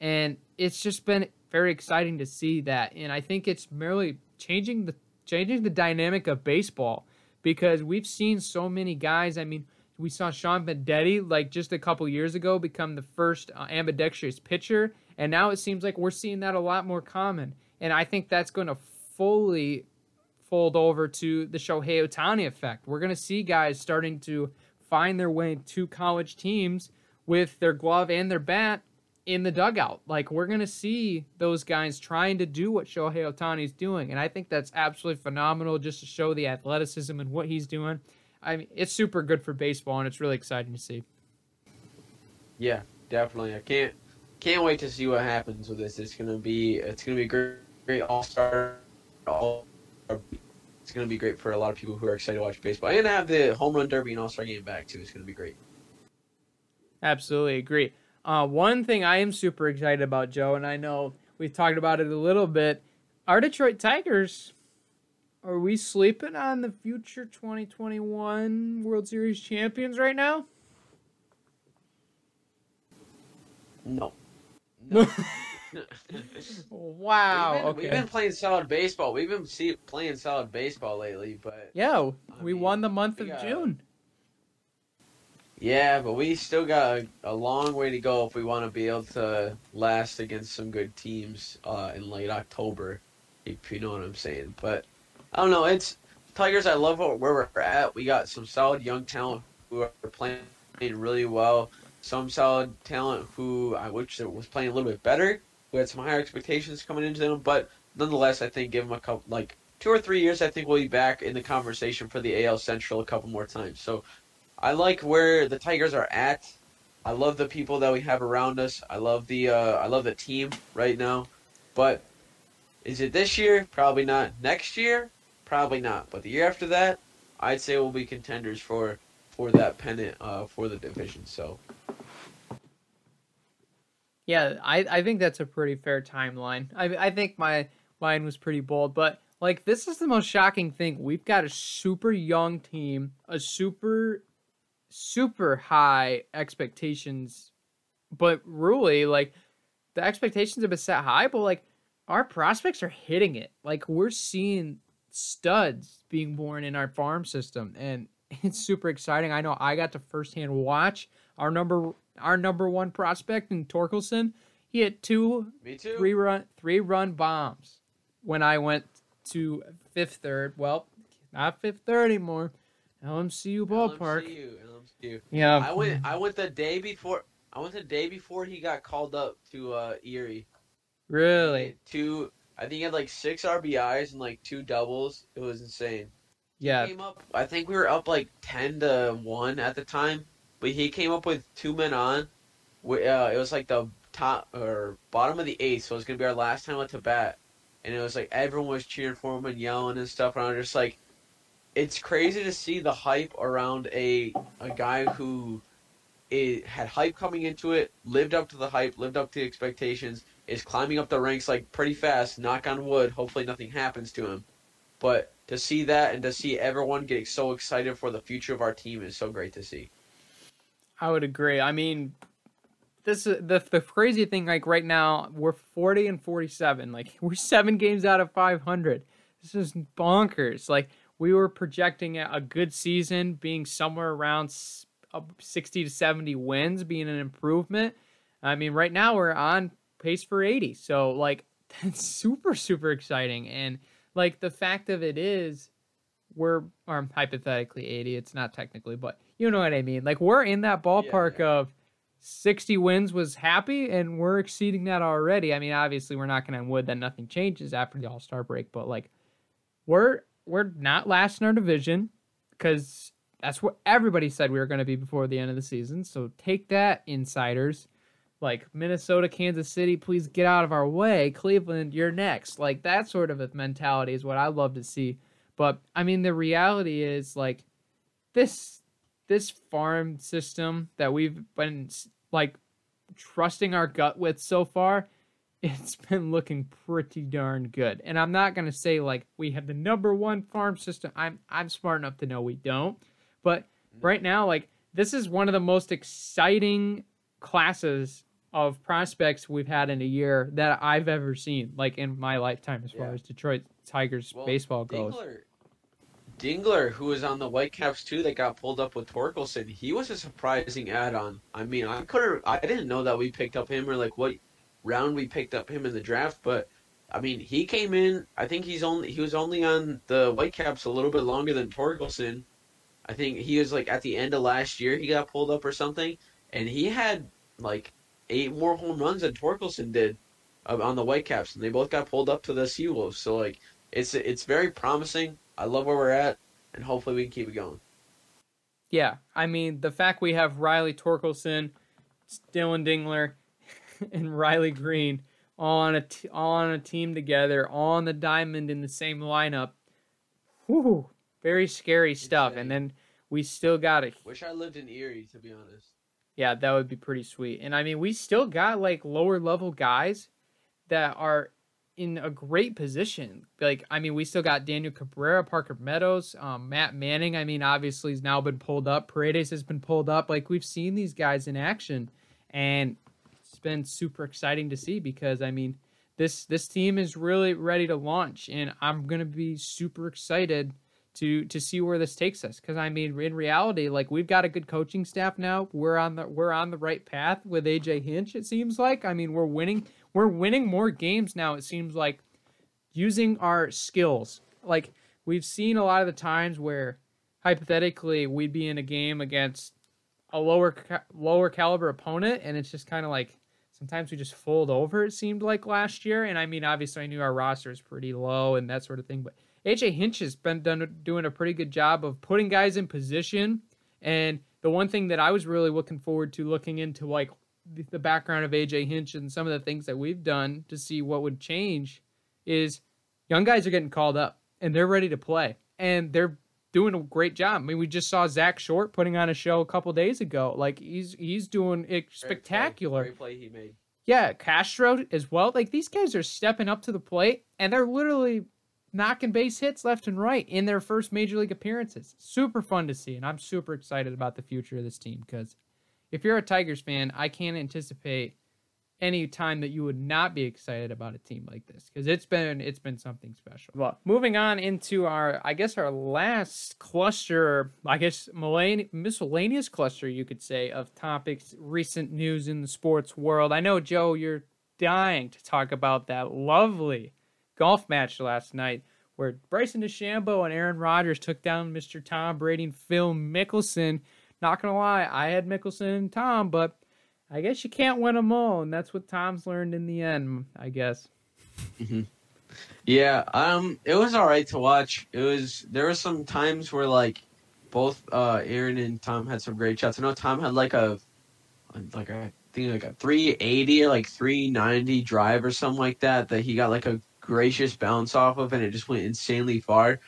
And it's just been very exciting to see that. And I think it's merely changing the changing the dynamic of baseball because we've seen so many guys. I mean, we saw Sean Benedetti like just a couple years ago become the first uh, ambidextrous pitcher, and now it seems like we're seeing that a lot more common. And I think that's going to fully fold over to the Shohei Ohtani effect. We're going to see guys starting to find their way to college teams with their glove and their bat in the dugout. Like we're going to see those guys trying to do what Shohei is doing. And I think that's absolutely phenomenal just to show the athleticism and what he's doing. I mean, it's super good for baseball and it's really exciting to see. Yeah, definitely. I can't can't wait to see what happens with this. It's going to be it's to be a great, great all-star it's going to be great for a lot of people who are excited to watch baseball and have the home run derby and all-star game back too. It's going to be great. Absolutely agree. Uh, one thing I am super excited about, Joe, and I know we've talked about it a little bit. Our Detroit Tigers, are we sleeping on the future 2021 World Series champions right now? No. no. wow. We've been, okay. We've been playing solid baseball. We've been see, playing solid baseball lately, but yeah, we mean, won the month of got, June. Yeah, but we still got a, a, long way to go if we want to be able to last against some good teams uh, in late October, if you know what I'm saying. But I don't know. It's Tigers. I love where we're at. We got some solid young talent who are playing really well. Some solid talent who I wish was playing a little bit better. We had some higher expectations coming into them, but nonetheless, I think give them a couple, like two or three years, I think we'll be back in the conversation for the AL Central a couple more times. So I like where the Tigers are at. I love the people that we have around us. I love the uh, I love the team right now. But is it this year? Probably not. Next year? Probably not. But the year after that, I'd say we'll be contenders for for that pennant uh, for the division. So yeah, I, I think that's a pretty fair timeline. I I think my line was pretty bold, but like this is the most shocking thing. We've got a super young team, a super super high expectations, but really like the expectations have been set high, but like our prospects are hitting it. Like we're seeing studs being born in our farm system and it's super exciting. I know I got to firsthand watch our number our number one prospect in Torkelson, he hit two three run three run bombs when I went to fifth third. Well, not fifth third anymore. LMCU ballpark. LMCU, LMCU. Yeah. I went I went the day before I went the day before he got called up to uh, Erie. Really? Two I think he had like six RBIs and like two doubles. It was insane. Yeah. He came up I think we were up like ten to one at the time but he came up with two men on. Uh, it was like the top or bottom of the eighth, so it was gonna be our last time at to bat, and it was like everyone was cheering for him and yelling and stuff, and I was just like, it's crazy to see the hype around a a guy who it had hype coming into it, lived up to the hype, lived up to the expectations, is climbing up the ranks like pretty fast. Knock on wood. Hopefully nothing happens to him. But to see that and to see everyone getting so excited for the future of our team is so great to see. I would agree. I mean, this the the crazy thing. Like right now, we're forty and forty seven. Like we're seven games out of five hundred. This is bonkers. Like we were projecting a good season, being somewhere around sixty to seventy wins, being an improvement. I mean, right now we're on pace for eighty. So like that's super super exciting. And like the fact of it is, we're or hypothetically 80 it's not technically but you know what i mean like we're in that ballpark yeah, yeah. of 60 wins was happy and we're exceeding that already i mean obviously we're not going to wood that nothing changes after the all-star break but like we're we're not last in our division because that's what everybody said we were going to be before the end of the season so take that insiders like minnesota kansas city please get out of our way cleveland you're next like that sort of a mentality is what i love to see But I mean, the reality is like this this farm system that we've been like trusting our gut with so far, it's been looking pretty darn good. And I'm not gonna say like we have the number one farm system. I'm I'm smart enough to know we don't. But mm-hmm. right now, like this is one of the most exciting classes of prospects we've had in a year that I've ever seen, like in my lifetime, as yeah. far as Detroit Tigers well, baseball goes. Dingler, Dingler, who was on the Whitecaps too, that got pulled up with Torkelson, he was a surprising add-on. I mean, I could I didn't know that we picked up him or like what round we picked up him in the draft, but I mean, he came in. I think he's only he was only on the Whitecaps a little bit longer than Torkelson. I think he was like at the end of last year he got pulled up or something, and he had like eight more home runs than Torkelson did uh, on the Whitecaps, and they both got pulled up to the Seawolves. So like, it's it's very promising. I love where we're at, and hopefully we can keep it going. Yeah, I mean the fact we have Riley Torkelson, Dillon Dingler, and Riley Greene on a t- on a team together on the diamond in the same lineup. Whew, very scary stuff. Insane. And then we still got it. Wish I lived in Erie, to be honest. Yeah, that would be pretty sweet. And I mean, we still got like lower level guys that are in a great position. Like, I mean, we still got Daniel Cabrera, Parker Meadows, um, Matt Manning. I mean, obviously, he's now been pulled up. Paredes has been pulled up. Like, we've seen these guys in action, and it's been super exciting to see because, I mean, this this team is really ready to launch, and I'm gonna be super excited to to see where this takes us. Because i mean in reality like we've got a good coaching staff now. We're on the we're on the right path with aj hinch it seems like. I mean we're winning we're winning more games now it seems like using our skills. Like we've seen a lot of the times where hypothetically we'd be in a game against a lower lower caliber opponent and it's just kind of like sometimes we just fold over it seemed like last year. And i mean obviously i knew our roster is pretty low and that sort of thing but AJ Hinch has been done, doing a pretty good job of putting guys in position. And the one thing that I was really looking forward to looking into, like the background of AJ Hinch and some of the things that we've done to see what would change, is young guys are getting called up and they're ready to play and they're doing a great job. I mean, we just saw Zack Short putting on a show a couple days ago. Like he's he's doing it spectacular. Great play, great play he made. Yeah, Castro as well. Like these guys are stepping up to the plate and they're literally knocking base hits left and right in their first major league appearances. Super fun to see, and I'm super excited about the future of this team because if you're a Tigers fan, I can't anticipate any time that you would not be excited about a team like this because it's been it's been something special. Well, moving on into our I guess our last cluster, I guess miscellaneous cluster you could say of topics, recent news in the sports world. I know Joe, you're dying to talk about that lovely golf match last night where Bryson DeChambeau and Aaron Rodgers took down Mr. Tom Brady and Phil Mickelson. Not gonna lie, I had Mickelson and Tom, but I guess you can't win them all, and that's what Tom's learned in the end, I guess. Mm-hmm. Yeah, um, it was all right to watch. It was there were some times where like both uh Aaron and Tom had some great shots. I know Tom had like a like a I think like a 380 or like 390 drive or something like that that he got like a gracious bounce off of, and it just went insanely far.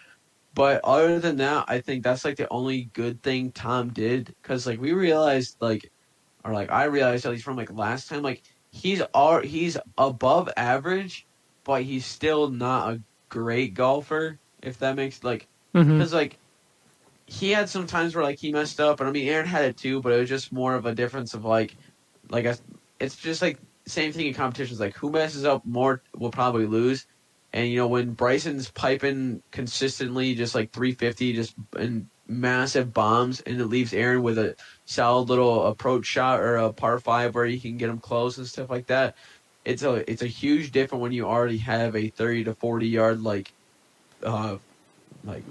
But other than that, I think that's like the only good thing Tom did because like we realized like, or like I realized at least from like last time like he's all he's above average, but he's still not a great golfer. If that makes like because mm-hmm. like he had some times where like he messed up, and I mean Aaron had it too, but it was just more of a difference of like like a, it's just like same thing in competitions. Like who messes up more will probably lose. And you know when Bryson's piping consistently, just like 350, just in massive bombs, and it leaves Aaron with a solid little approach shot or a par five where you can get him close and stuff like that. It's a it's a huge difference when you already have a 30 to 40 yard like, uh, like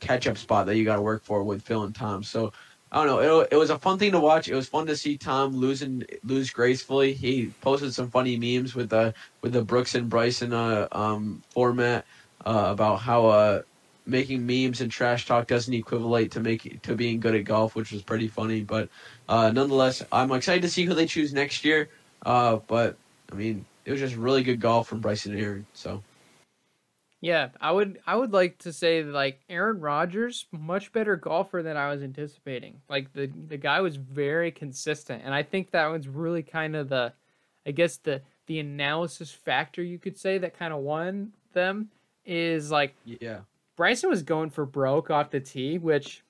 catch up spot that you got to work for with Phil and Tom. So I don't know. It, it was a fun thing to watch. It was fun to see Tom losing lose gracefully. He posted some funny memes with the with the Brooks and Bryson uh, um, format uh, about how uh, making memes and trash talk doesn't equivalent to make to being good at golf, which was pretty funny. But uh, nonetheless, I'm excited to see who they choose next year. Uh, but I mean, it was just really good golf from Bryson and Aaron. So Yeah, I would I would like to say like Aaron Rodgers much better golfer than I was anticipating. Like the the guy was very consistent and I think that was really kind of the I guess the the analysis factor you could say that kind of won them is like Yeah. Bryson was going for broke off the tee, which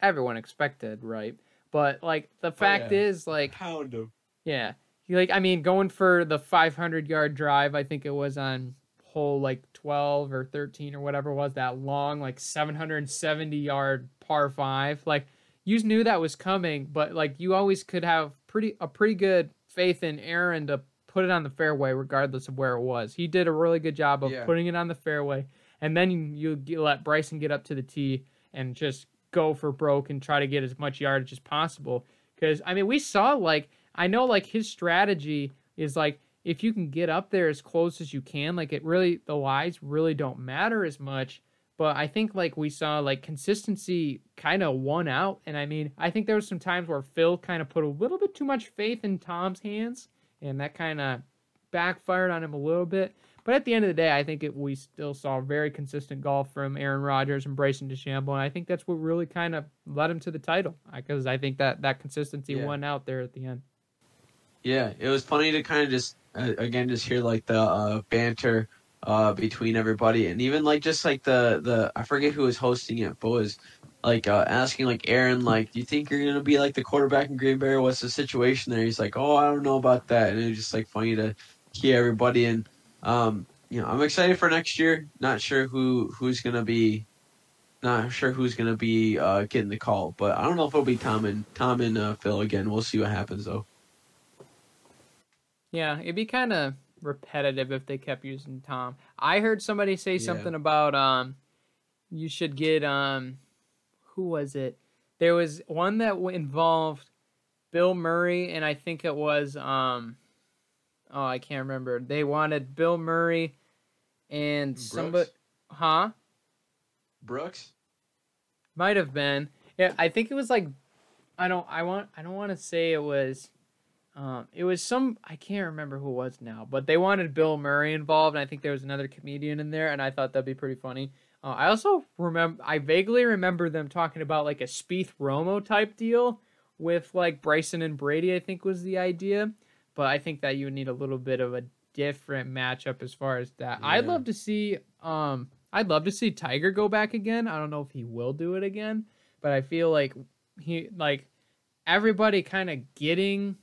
everyone expected, right? But like the oh, fact yeah. is like Pound him. yeah. He like I mean going for the 500 yard drive, I think it was on hole like 12 or 13 or whatever it was that long like 770 yard par 5. Like you knew that was coming, but like you always could have pretty a pretty good faith in Aaron to put it on the fairway regardless of where it was. He did a really good job of Yeah. putting it on the fairway and then you, you let Bryson get up to the tee and just go for broke and try to get as much yardage as possible. Because I mean, we saw like I know like his strategy is like if you can get up there as close as you can, like it really the lies really don't matter as much. But I think like we saw like consistency kind of won out, and I mean I think there was some times where Phil kind of put a little bit too much faith in Tom's hands, and that kind of backfired on him a little bit. But at the end of the day, I think it, we still saw very consistent golf from Aaron Rodgers and Bryson DeChambeau, and I think that's what really kind of led him to the title because I think that that consistency Yeah. won out there at the end. Yeah, it was funny to kind of just uh, again just hear like the uh, banter uh, between everybody, and even like just like the the I forget who was hosting it, but was like uh, asking like Aaron like, do you think you're gonna be like the quarterback in Green Bay? What's the situation there? He's like, oh, I don't know about that, and it was just like funny to hear everybody, and um, you know, I'm excited for next year. Not sure who who's gonna be. Not sure who's gonna be uh, getting the call, but I don't know if it'll be Tom and Tom and uh, Phil again. We'll see what happens though. Yeah, it'd be kind of repetitive if they kept using Tom. I heard somebody say Yeah. something about um, you should get um, who was it? There was one that involved Bill Murray, and I think it was um, oh, I can't remember. They wanted Bill Murray and somebody, Brooks? huh? Brooks. Might have been. Yeah, I think it was like I don't I want I don't want to say it was um it was some I can't remember who it was now, but they wanted Bill Murray involved and I think there was another comedian in there and I thought that'd be pretty funny. Uh, I also remember I vaguely remember them talking about like a Spieth Romo type deal with like Bryson and Brady I think was the idea, but I think that you would need a little bit of a different matchup as far as that. I'd love to see um I'd love to see Tiger go back again. I don't know if he will do it again, but I feel like he like everybody kind of getting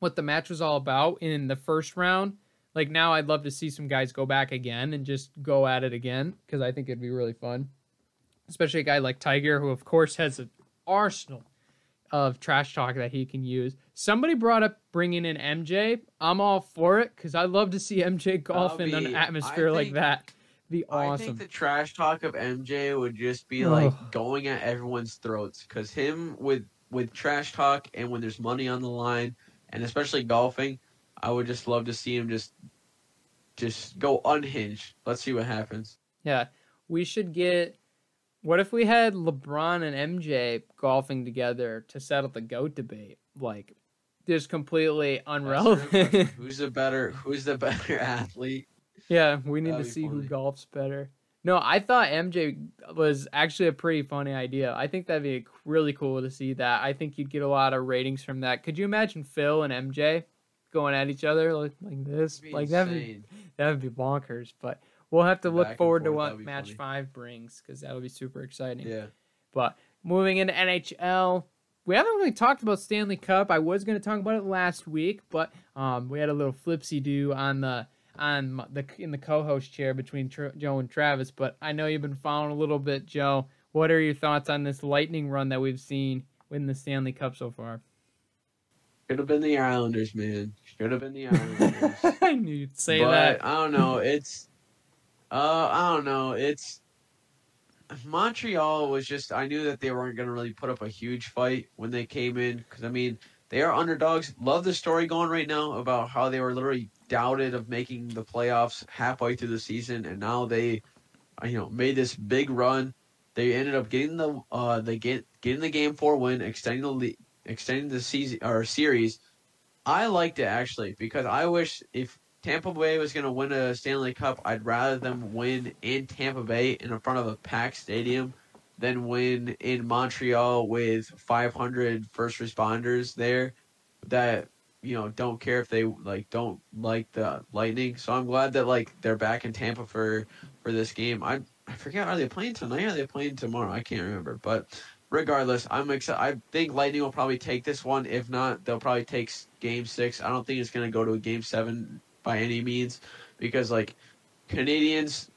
what the match was all about in the first round. Like now I'd love to see some guys go back again and just go at it again cuz I think it'd be really fun. Especially a guy like Tiger who of course has an arsenal of trash talk that he can use. Somebody brought up bringing in MJ. I'm all for it cuz I love to see MJ golf in an atmosphere I like think- that. Be I think the trash talk of MJ would just be like going at everyone's throats because him with with trash talk and when there's money on the line and especially golfing, I would just love to see him just just go unhinged. Let's see what happens. Yeah, we should get. What if we had LeBron and MJ golfing together to settle the goat debate? Like, just completely unrelevant. who's the better Who's the better athlete? yeah, we need That'd to see who golfs better. No, I thought MJ was actually a pretty funny idea. I think that'd be really cool to see that. I think you'd get a lot of ratings from that. Could you imagine Phil and MJ going at each other like, like this? It'd Like that'd be insane. that would be bonkers. But we'll have to Back look forward to what match funny. five brings because that'll be super exciting. Yeah. But moving into NHL, we haven't really talked about Stanley Cup. I was going to talk about it last week, but um, we had a little flipsy do on the on the in the co-host chair between Tr- Joe and Travis. But I know you've been following a little bit, Joe. What are your thoughts on this lightning run that we've seen in the Stanley Cup so far? Should have been the Islanders, man. Should have been the Islanders. I knew you'd say but that. I don't know. It's uh I don't know. It's Montreal was just I knew that they weren't going to really put up a huge fight when they came in cuz I mean, they are underdogs. Love the story going right now about how they were literally doubted of making the playoffs halfway through the season and now they uh, you know, made this big run. They ended up getting the uh they get getting the game 4 win, extending the le- extending the season or series. I liked it actually because I wish if Tampa Bay was going to win a Stanley Cup, I'd rather them win in Tampa Bay in front of a packed stadium than win in Montreal with 500 first responders there that you know don't care if they like don't like the Lightning. So I'm glad that like they're back in Tampa for for this game. I I forget are they playing tonight? Are they playing tomorrow? I can't remember, but regardless, I'm excited. I think Lightning will probably take this one. If not, they'll probably take Game Six. I don't think it's going to go to a Game Seven by any means because like Canadiens,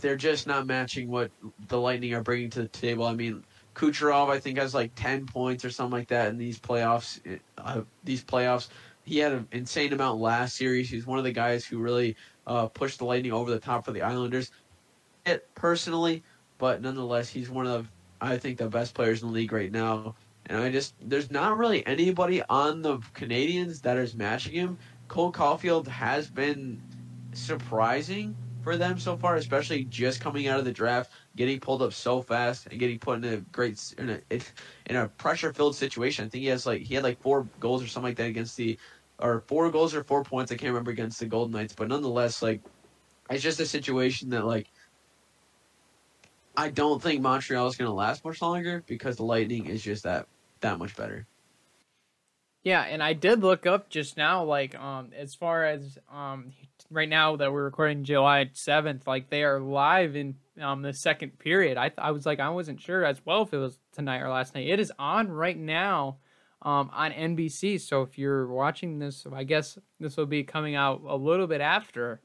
they're just not matching what the Lightning are bringing to the table. I mean, Kucherov, I think has like ten points or something like that in these playoffs. Uh, these playoffs, he had an insane amount last series. He's one of the guys who really uh, pushed the Lightning over the top for the Islanders. It personally, but nonetheless, he's one of I think the best players in the league right now. And I just there's not really anybody on the Canadiens that is matching him. Cole Caufield has been surprising for them so far, especially just coming out of the draft, getting pulled up so fast and getting put in a great in a in a pressure filled situation. I think he has like he had like four goals or something like that against the or four goals or four points. I can't remember against the Golden Knights, but nonetheless, like it's just a situation that like I don't think Montreal is going to last much longer because the Lightning is just that that much better. Yeah, and I did look up just now, like um, as far as um, right now that we're recording July seventh, like they are live in um the second period. I I was like I wasn't sure as well if it was tonight or last night. It is on right now, um on NBC. So if you're watching this, I guess this will be coming out a little bit after.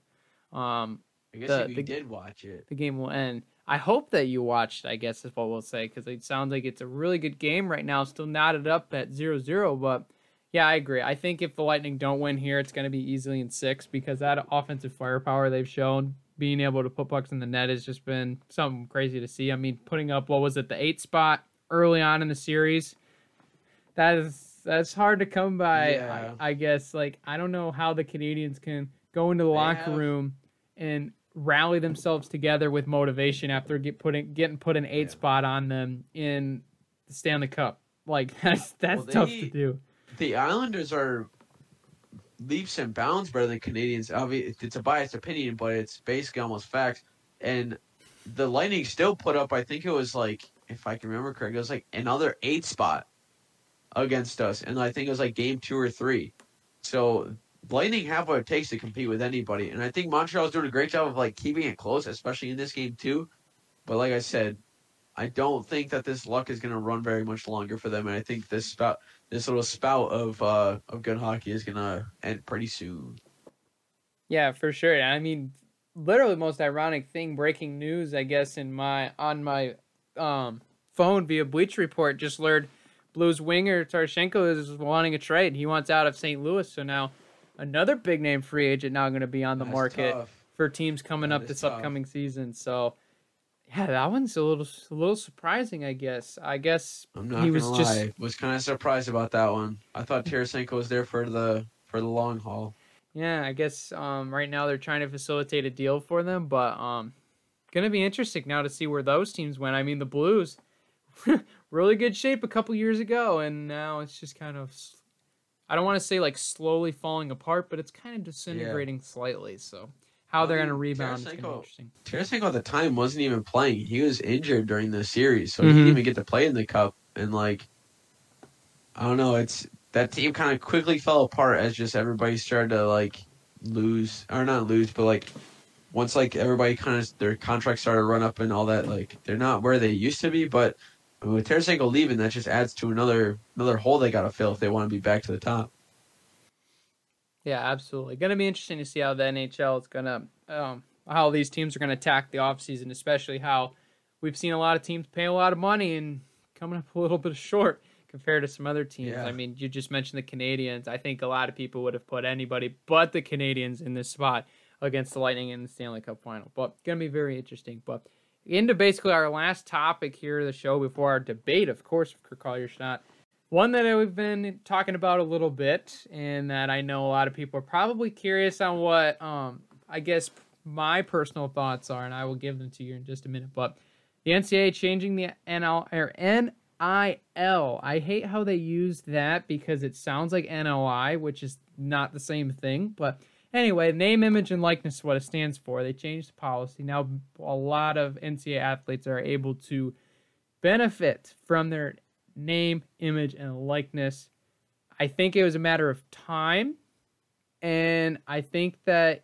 Um, I guess the, if you the, did watch it, the game will end. I hope that you watched, I guess is what we'll say, because it sounds like it's a really good game right now, still knotted up at 0 0. But yeah, I agree. I think if the Lightning don't win here, it's going to be easily in six because that offensive firepower they've shown, being able to put pucks in the net has just been something crazy to see. I mean, putting up, what was it, the eight spot early on in the series? That is that's hard to come by. Yeah. I, I, guess like I don't know how the Canadiens can go into the they locker have... room and rally themselves together with motivation after get putting getting put an eight yeah. spot on them in the Stanley Cup. Like that's that's well, they, tough to do. The Islanders are leaps and bounds better than Canadiens. It's a biased opinion, but it's basically almost facts. And the Lightning still put up. I think it was like, if I can remember correctly, it was like another eight spot against us, and I think it was like game two or three. So Lightning have what it takes to compete with anybody, and I think Montreal's doing a great job of like keeping it close, especially in this game too. But like I said, I don't think that this luck is going to run very much longer for them, and I think this spout, this little spout of uh, of good hockey is going to end pretty soon. Yeah, for sure. I mean, literally, most ironic thing, breaking news, I guess, in my on my um, phone via Bleacher Report, just learned Blues winger Tarasenko is wanting a trade. He wants out of St. Louis, so now another big name free agent now going to be on the That's market tough. for teams coming that up this tough. upcoming season. So yeah, that one's a little a little surprising, I guess. I guess I'm not he was lie. just was kind of surprised about that one. I thought Tarasenko was there for the for the long haul. Yeah, I guess um, right now they're trying to facilitate a deal for them, but um, gonna be interesting now to see where those teams went. I mean, the Blues, really good shape a couple years ago, and now it's just kind of I don't want to say like slowly falling apart, but it's kind of disintegrating yeah. slightly. So how they're going to rebound is interesting. Tarasenko at the time wasn't even playing. He was injured during the series, so mm-hmm. he didn't even get to play in the cup. And like, I don't know, it's that team kind of quickly fell apart as just everybody started to like lose or not lose, but like once like everybody kind of their contracts started to run up and all that, like they're not where they used to be, but with Tarasenko leaving, that just adds to another another hole they got to fill if they want to be back to the top. Yeah, absolutely. Going to be interesting to see how the NHL is going to um, how these teams are going to attack the offseason, especially how we've seen a lot of teams pay a lot of money and coming up a little bit short compared to some other teams. Yeah. I mean, you just mentioned the Canadiens. I think a lot of people would have put anybody but the Canadiens in this spot against the Lightning in the Stanley Cup final. But going to be very interesting. But into basically our last topic here of the show before our debate, of course, of Kurt Collier One that we've been talking about a little bit, and that I know a lot of people are probably curious on what um, I guess my personal thoughts are, and I will give them to you in just a minute. But the NCAA changing the NL or NIL. I hate how they use that because it sounds like NOI, which is not the same thing. But Anyway, name, image, and likeness is what it stands for. They changed the policy. Now, a lot of NCAA athletes are able to benefit from their name, image, and likeness. I think it was a matter of time. And I think that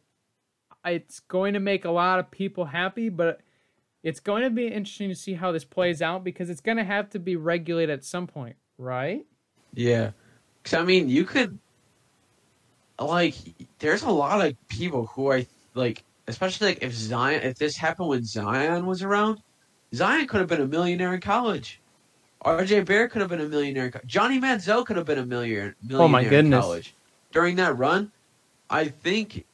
it's going to make a lot of people happy, but it's going to be interesting to see how this plays out because it's going to have to be regulated at some point, right? Yeah. Because, I mean, you could, like, there's a lot of people who I, like, especially, like, if Zion, if this happened when Zion was around, Zion could have been a millionaire in college. RJ Barrett could have been a millionaire. Johnny Manziel could have been a millionaire, millionaire oh my goodness. college. During that run, I think,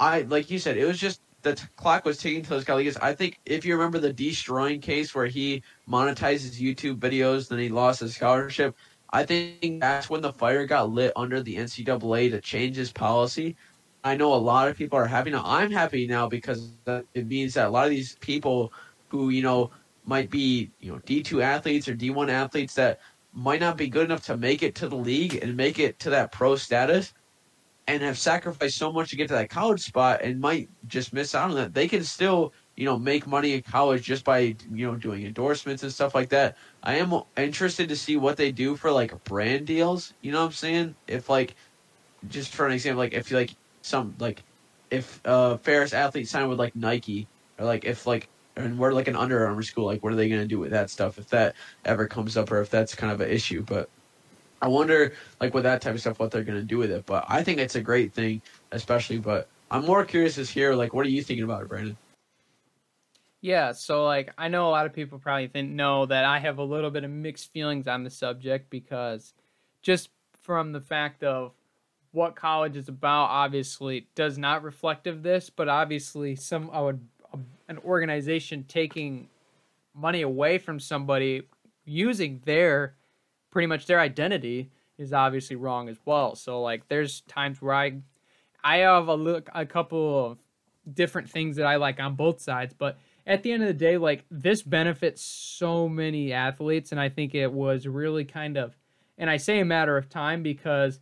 I like you said, it was just the t- clock was ticking to those colleagues. I think if you remember the destroying case where he monetizes YouTube videos, then he lost his scholarship. I think that's when the fire got lit under the NCAA to change his policy. I know a lot of people are happy now. I'm happy now because it means that a lot of these people who you know might be you know D2 athletes or D1 athletes that might not be good enough to make it to the league and make it to that pro status and have sacrificed so much to get to that college spot and might just miss out on that. They can still, you know, make money in college just by, you know, doing endorsements and stuff like that. I am interested to see what they do for like brand deals. You know what I'm saying? If like, just for an example, like if like some like if uh Ferris athlete signed with like Nike or like if like and we're like an Under Armour school, like what are they going to do with that stuff if that ever comes up or if that's kind of an issue? But I wonder, like with that type of stuff, what they're going to do with it. But I think it's a great thing, especially. But I'm more curious to here, like, what are you thinking about it, Brandon? Yeah, so like I know a lot of people probably think know that I have a little bit of mixed feelings on the subject because just from the fact of what college is about, obviously does not reflect of this, but obviously some I would an organization taking money away from somebody using their pretty much their identity is obviously wrong as well. So like there's times where I I have a look a couple of different things that I like on both sides, but at the end of the day like this benefits so many athletes and I think it was really kind of and I say a matter of time because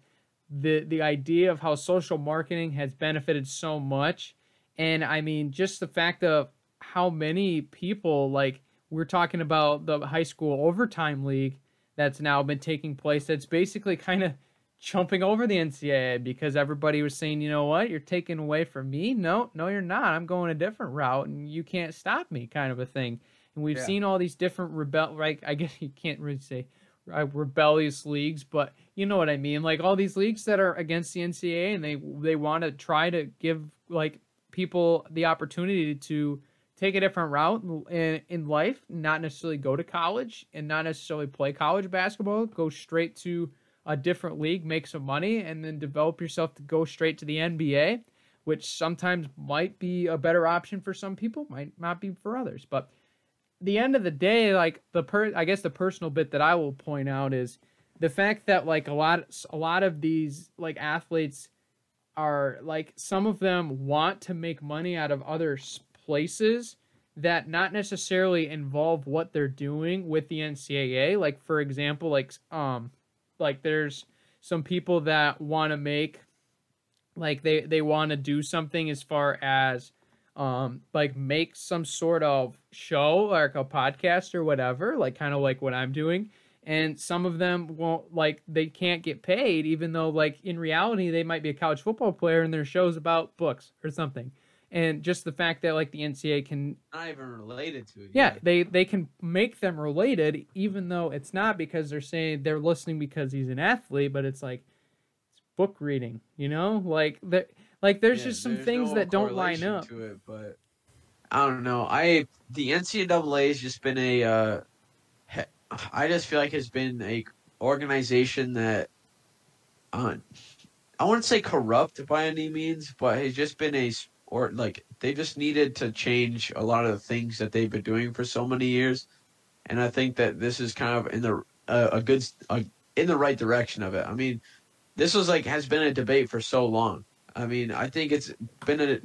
the the idea of how social marketing has benefited so much and I mean just the fact of how many people like we're talking about the high school overtime league that's now been taking place that's basically kind of jumping over the NCAA because everybody was saying, you know what, you're taking away from me. No, no, you're not. I'm going a different route, and you can't stop me, kind of a thing. And we've yeah. seen all these different rebel, right? I guess you can't really say uh, rebellious leagues, but you know what I mean. Like all these leagues that are against the NCAA, and they they want to try to give like people the opportunity to take a different route in, in life, not necessarily go to college and not necessarily play college basketball, go straight to a different league, make some money, and then develop yourself to go straight to the NBA, which sometimes might be a better option for some people, might not be for others. But the end of the day, like the per, I guess the personal bit that I will point out is the fact that like a lot, a lot of these like athletes are like some of them want to make money out of other places that not necessarily involve what they're doing with the NCAA. Like for example, like um like there's some people that want to make like they they want to do something as far as um like make some sort of show like a podcast or whatever, like kind of like what I'm doing. And some of them won't like they can't get paid even though like in reality they might be a college football player and their shows about books or something and just the fact that like the NCAA can not even related to it. Yeah, they they can make them related even though it's not because they're saying they're listening because he's an athlete, but it's like it's book reading, you know? Like that like there's yeah, just some there's things no that don't line up to it, but I don't know. I the NCAA has just been a uh I just feel like it's been a organization that uh, I wouldn't say corrupt by any means, but has just been a or like they just needed to change a lot of the things that they've been doing for so many years, and I think that this is kind of in the uh, a good in the right direction of it. I mean, this was like has been a debate for so long. I mean, I think it's been a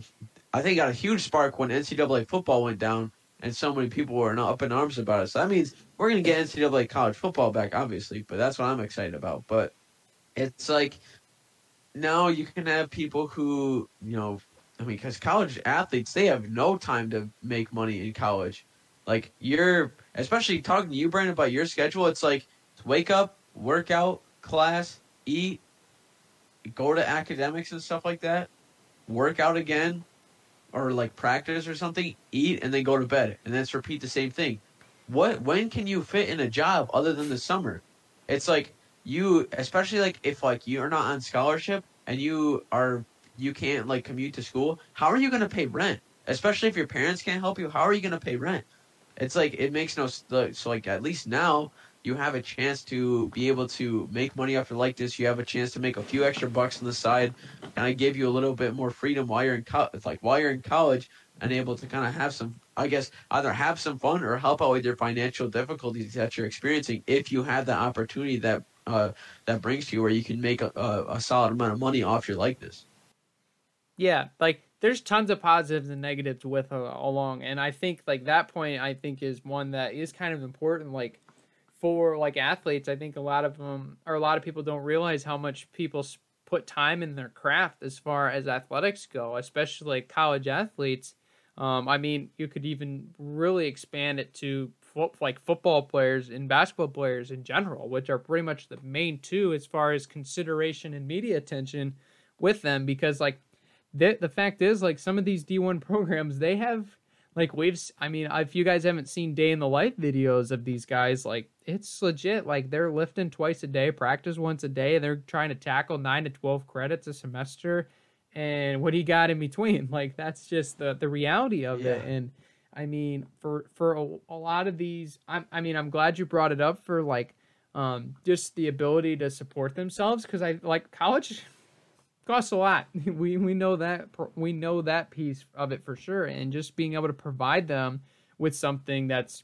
I think got a huge spark when NCAA football went down and so many people were up in arms about it. So that means we're gonna get NCAA college football back, obviously, but that's what I'm excited about. But it's like now you can have people who you know i mean because college athletes they have no time to make money in college. Like you're especially talking to you brandon about your schedule it's like wake up work out class eat go to academics and stuff like that work out again or like practice or something eat and then go to bed and then repeat the same thing. What when can you fit in a job other than the summer? It's like you especially like if like you're not on scholarship and you are you can't like commute to school how are you going to pay rent especially if your parents can't help you how are you going to pay rent it's like it makes no so like at least now you have a chance to be able to make money off it like this you have a chance to make a few extra bucks on the side and i give you a little bit more freedom while you're in co- like while you're in college and able to kind of have some i guess either have some fun or help out with your financial difficulties that you're experiencing if you have the opportunity that uh, that brings to you where you can make a, a, a solid amount of money off your likeness. Yeah, like there's tons of positives and negatives with uh, along, and I think like that point I think is one that is kind of important. Like for like athletes, I think a lot of them or a lot of people don't realize how much people put time in their craft as far as athletics go, especially college athletes. Um, I mean, you could even really expand it to like football players and basketball players in general, which are pretty much the main two as far as consideration and media attention with them. Because like the the fact is, like some of these D one programs, they have like we've. I mean, if you guys haven't seen day in the life videos of these guys, like it's legit. Like they're lifting twice a day, practice once a day. They're trying to tackle nine to twelve credits a semester. And what he got in between, like that's just the the reality of yeah. it. And I mean, for for a, a lot of these, I'm, I mean, I'm glad you brought it up for like um, just the ability to support themselves because I like college costs a lot. we we know that we know that piece of it for sure, and just being able to provide them with something that's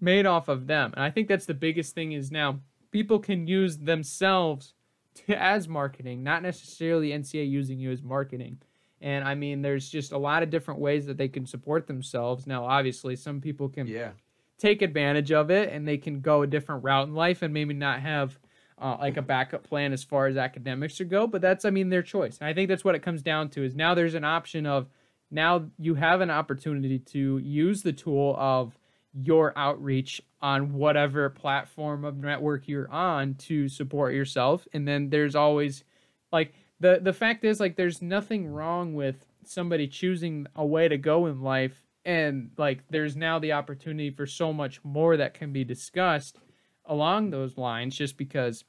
made off of them, and I think that's the biggest thing is now people can use themselves to, as marketing, not necessarily NCA using you as marketing. And I mean, there's just a lot of different ways that they can support themselves. Now, obviously, some people can yeah. take advantage of it and they can go a different route in life and maybe not have uh, like a backup plan as far as academics to go. But that's, I mean, their choice. And I think that's what it comes down to is now there's an option of now you have an opportunity to use the tool of your outreach on whatever platform of network you're on to support yourself. And then there's always like, the the fact is like there's nothing wrong with somebody choosing a way to go in life and like there's now the opportunity for so much more that can be discussed along those lines just because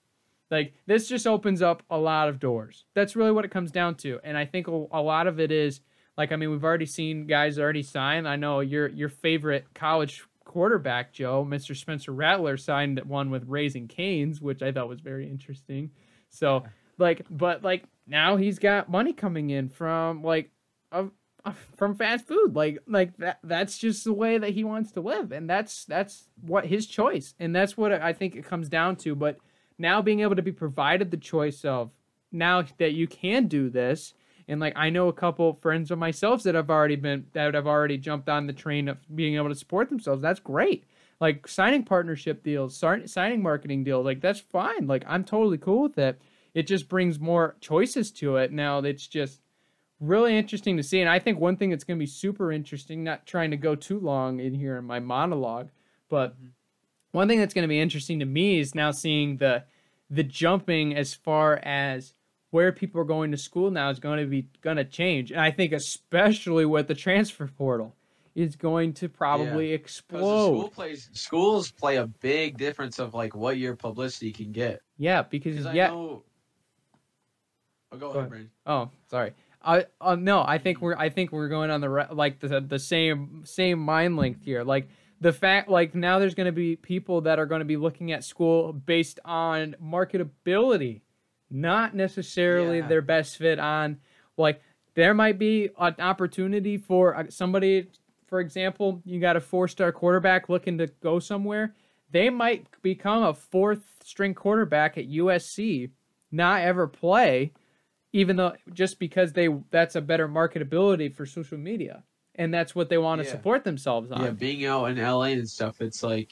like this just opens up a lot of doors. That's really what it comes down to and i think a, a lot of it is like i mean we've already seen guys already sign. I know your your favorite college quarterback joe mr spencer rattler signed one with Raising Cane's which i thought was very interesting. So like but like now he's got money coming in from like a, a, from fast food. Like like that that's just the way that he wants to live and that's that's what his choice and that's what i think it comes down to but now being able to be provided the choice of now that you can do this and like i know a couple friends of myself that have already been that have already jumped on the train of being able to support themselves. That's great. Like signing partnership deals signing marketing deals like that's fine. Like i'm totally cool with it. It just brings more choices to it. Now it's just really interesting to see. And I think one thing that's going to be super interesting, not trying to go too long in here in my monologue, but mm-hmm. one thing that's going to be interesting to me is now seeing the the jumping as far as where people are going to school now is going to be going to change. And I think especially with the transfer portal is going to probably yeah. explode. School plays schools play a big difference of like what your publicity can get. Yeah, because yeah, know, Oh, go, go ahead, Brandon. Oh, sorry. I uh, no, I think we're I think we're going on the re- like the the same same mind length here. Like the fact like now there's going to be people that are going to be looking at school based on marketability, not necessarily yeah. their best fit on like there might be an opportunity for uh, somebody for example, you got a four-star quarterback looking to go somewhere, they might become a fourth string quarterback at USC, not ever play even though just because they that's a better marketability for social media and that's what they want to yeah. support themselves on. Yeah, being out in LA and stuff, it's like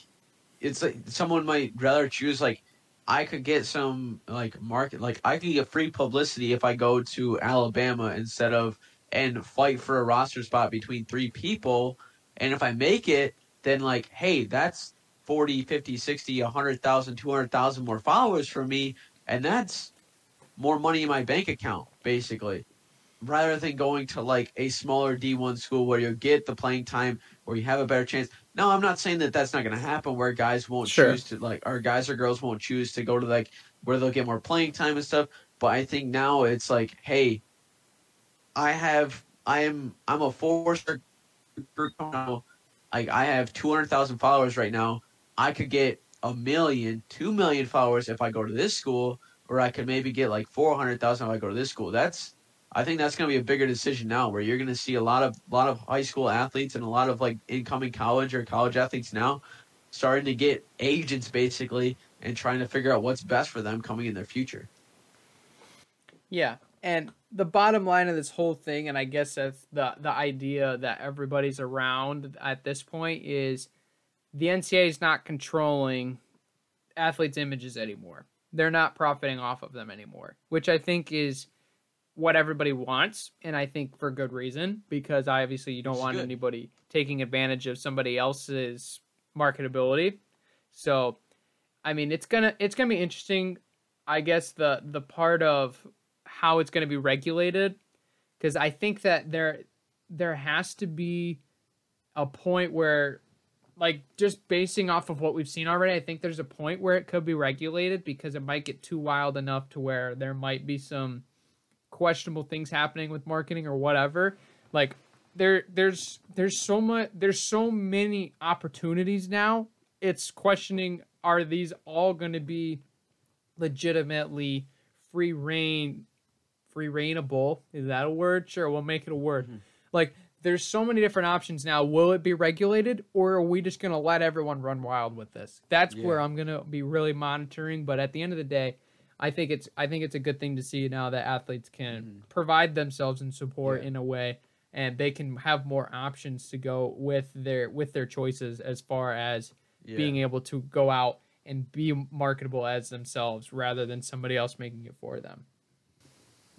it's like someone might rather choose like I could get some like market, like I could get free publicity if I go to Alabama instead of and fight for a roster spot between three people. And if I make it, then like, hey, that's 40, 50, 60, 100,000, 200,000 more followers for me. And that's more money in my bank account, basically. Rather than going to like a smaller D1 school where you get the playing time, where you have a better chance. No, I'm not saying that that's not going to happen where guys won't Sure. choose to like, or guys or girls won't choose to go to like where they'll get more playing time and stuff. But I think now it's like, hey, I have, I am, I'm a four star group now. Like I have 200,000 followers right now. I could get a million, two million followers if I go to this school, or I could maybe get like 400,000 if I go to this school. That's, I think that's going to be a bigger decision now, where you're going to see a lot of, lot of high school athletes and a lot of like incoming college or college athletes now starting to get agents basically and trying to figure out what's best for them coming in their future. Yeah, and the bottom line of this whole thing, and I guess that's the the idea that everybody's around at this point is the NCAA is not controlling athletes' images anymore. They're not profiting off of them anymore, which I think is what everybody wants, and I think for good reason because obviously you don't It's want good. anybody taking advantage of somebody else's marketability. So, I mean, it's gonna it's gonna be interesting. I guess the the part of how it's going to be regulated because I think that there there has to be a point where like just basing off of what we've seen already I think there's a point where it could be regulated because it might get too wild enough to where there might be some questionable things happening with marketing or whatever. Like there there's there's so much there's so many opportunities now. It's questioning are these all going to be legitimately free reign free reignable? Is that a word? Sure we'll make it a word. Mhm. like there's so many different options now will it be regulated or are we just going to let everyone run wild with this that's Yeah. where i'm going to be really monitoring but at the end of the day i think it's i think it's a good thing to see now that athletes can Mhm. provide themselves and support Yeah. in a way and they can have more options to go with their with their choices as far as Yeah. being able to go out and be marketable as themselves rather than somebody else making it for them.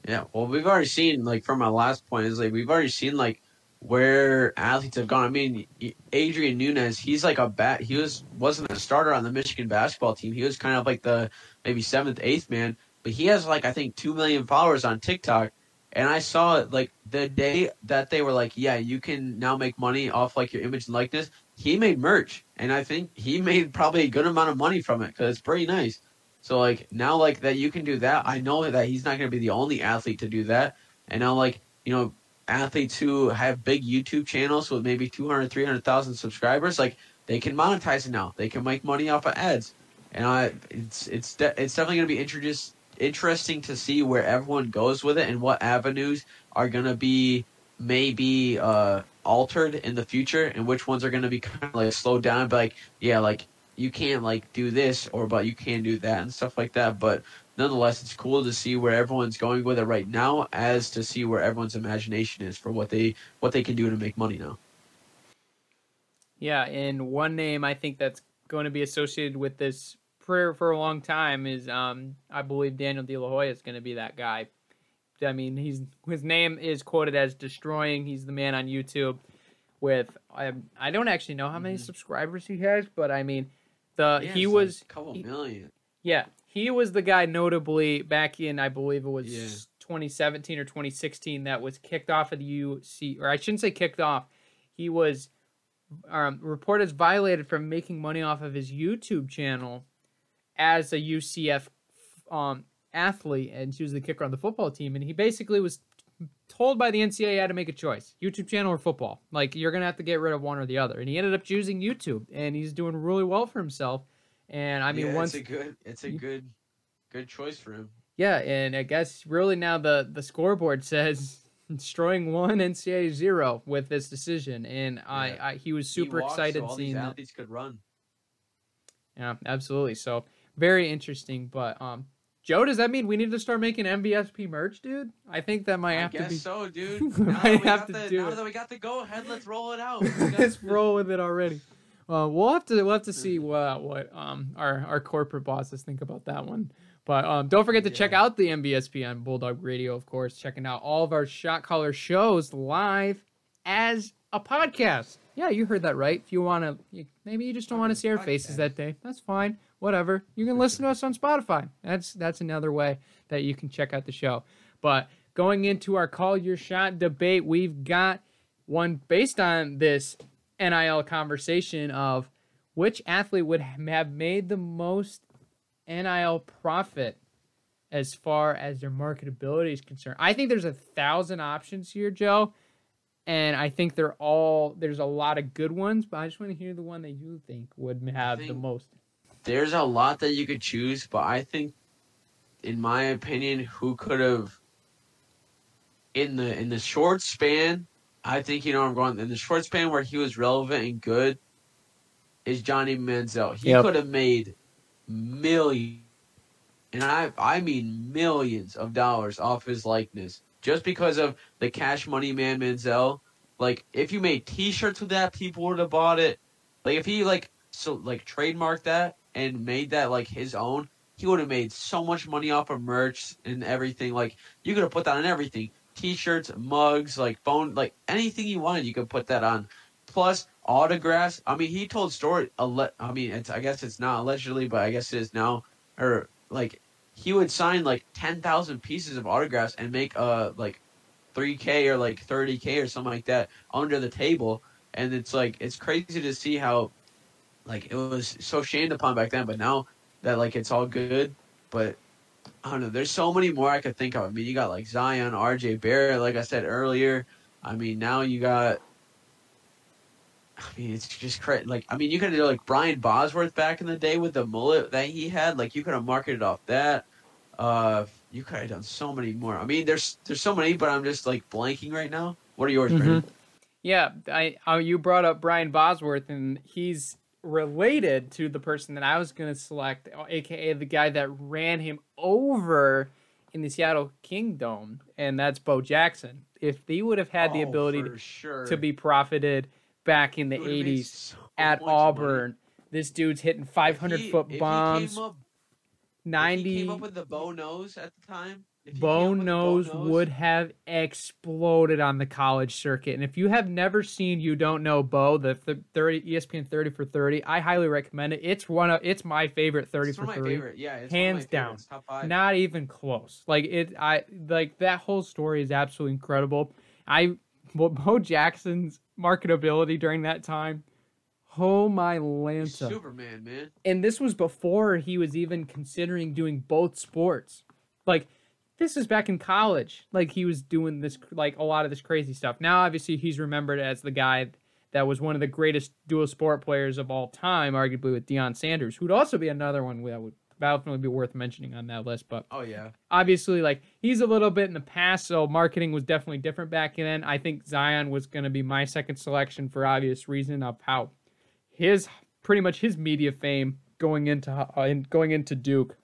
Yeah, well, we've already seen like from my last point is like we've already seen like where athletes have gone. I mean, Adrien Nunez, he's like a bat. He was wasn't a starter on the Michigan basketball team. He was kind of like the maybe seventh, eighth man, but he has like I think two million followers on TikTok. And I saw it like the day that they were like, yeah, you can now make money off like your image and likeness. He made merch, and I think he made probably a good amount of money from it because it's pretty nice. So like now like that you can do that. I know that he's not going to be the only athlete to do that. And now like, you know, athletes who have big YouTube channels with maybe 200 300,000 subscribers, like they can monetize it now. They can make money off of ads. And I it's it's de- it's definitely going to be introduced interesting to see where everyone goes with it and what avenues are going to be maybe uh altered in the future and which ones are going to be kind of like slowed down but like yeah like you can't like do this or but you can do that and stuff like that but nonetheless it's cool to see where everyone's going with it right now as to see where everyone's imagination is for what they what they can do to make money now Yeah, and one name I think that's going to be associated with this for for a long time is um I believe Daniel De La Haye is going to be that guy. I mean, he's his name is quoted as Deestroying. He's the man on YouTube with I I don't actually know how many Mhm. subscribers he has, but I mean, the Yeah, he was like a couple he- million Yeah, he was the guy notably back in I believe it was Yeah. 2017 or 2016 that was kicked off of the UC or I shouldn't say kicked off. He was um, reported as violated from making money off of his YouTube channel as a UCF um, athlete, and she was the kicker on the football team. And he basically was told by the NCAA how to make a choice: YouTube channel or football. Like you're gonna have to get rid of one or the other. And he ended up choosing YouTube, and he's doing really well for himself. And I mean, yeah, once it's a good it's a good good choice for him yeah, and I guess really now the the scoreboard says Deestroying one NCAA zero with this decision, and I, Yeah. I he was He super walked excited so seeing that. could run Yeah, absolutely. So very interesting. But um, Joe, does that mean we need to start making MVSP merch, dude? I think that might I have to guess be. so, dude. Now, that we, have got to the, do now that we got the go ahead, let's roll it out. Got Let's roll with it already. Uh, we'll have to we'll have to see what what um our our corporate bosses think about that one. But um, don't forget to check out the MBSPN Bulldog Radio, of course, checking out all of our shot caller shows live as a podcast. Yeah, you heard that right. If you want to, maybe you just don't want to see our faces that day. That's fine. Whatever. You can listen to us on Spotify. That's that's another way that you can check out the show. But going into our call your shot debate, we've got one based on this NIL conversation of which athlete would have made the most NIL profit as far as their marketability is concerned. I think there's a thousand options here, Joe. And I think they're all there's a lot of good ones, but I just want to hear the one that you think would have the most. There's a lot that you could choose, but I think in my opinion, who could have in the in the short span, I think you know I'm going in the short span where he was relevant and good is Johnny Manziel. He yep. could have made millions, and I I mean millions of dollars off his likeness just because of the Cash Money Man Manziel. Like if you made T-shirts with that, people would have bought it. Like if he like so like trademarked that and made that like his own, he would have made so much money off of merch and everything. Like you could have put that on everything. T-shirts, mugs, like phone, like anything you wanted, you could put that on. Plus autographs. I mean, he told story. I mean, it's I guess it's not allegedly, but I guess it is now. Or like he would sign like ten thousand pieces of autographs and make uh like three k or like thirty k or something like that under the table. And it's like it's crazy to see how like it was so shamed upon back then, but now that like it's all good. But I don't know. There's so many more I could think of. I mean, you got like Zion, R.J. Barrett, like I said earlier. I mean, now you got I mean, it's just crazy. Like, I mean, you could have like Brian Bosworth back in the day with the mullet that he had. Like, you could have marketed off that. Uh, you could have done so many more. I mean, there's there's so many, but I'm just like blanking right now. What are yours, mm-hmm. Yeah, I uh, you brought up Brian Bosworth, and he's related to the person that I was going to select, aka the guy that ran him over in the Seattle Kingdome, and that's Bo Jackson. If they would have had oh, the ability sure. to be profited back in the 80s so at Auburn. Money. This dude's hitting 500 he, foot bombs. Up, 90 came up with the Bo Knows at the time. Bo Knows, nose would have exploded on the college circuit. And if you have never seen You Don't Know Bo, the 30 ESPN 30 for 30, I highly recommend it. It's one of it's my favorite 30 it's for 30. Favorite. Yeah, hands down. Not even close. Like it I like that whole story is absolutely incredible. I well, Bo Jackson's marketability during that time. Oh my Lanta. Superman, man. And this was before he was even considering doing both sports. Like this is back in college. Like he was doing this like a lot of this crazy stuff. Now obviously he's remembered as the guy that was one of the greatest dual sport players of all time, arguably with Deion Sanders, who'd also be another one that would definitely be worth mentioning on that list. But oh yeah, obviously like he's a little bit in the past, so marketing was definitely different back then. I think Zion was going to be my second selection for obvious reason of how his pretty much his media fame going into uh, going into Duke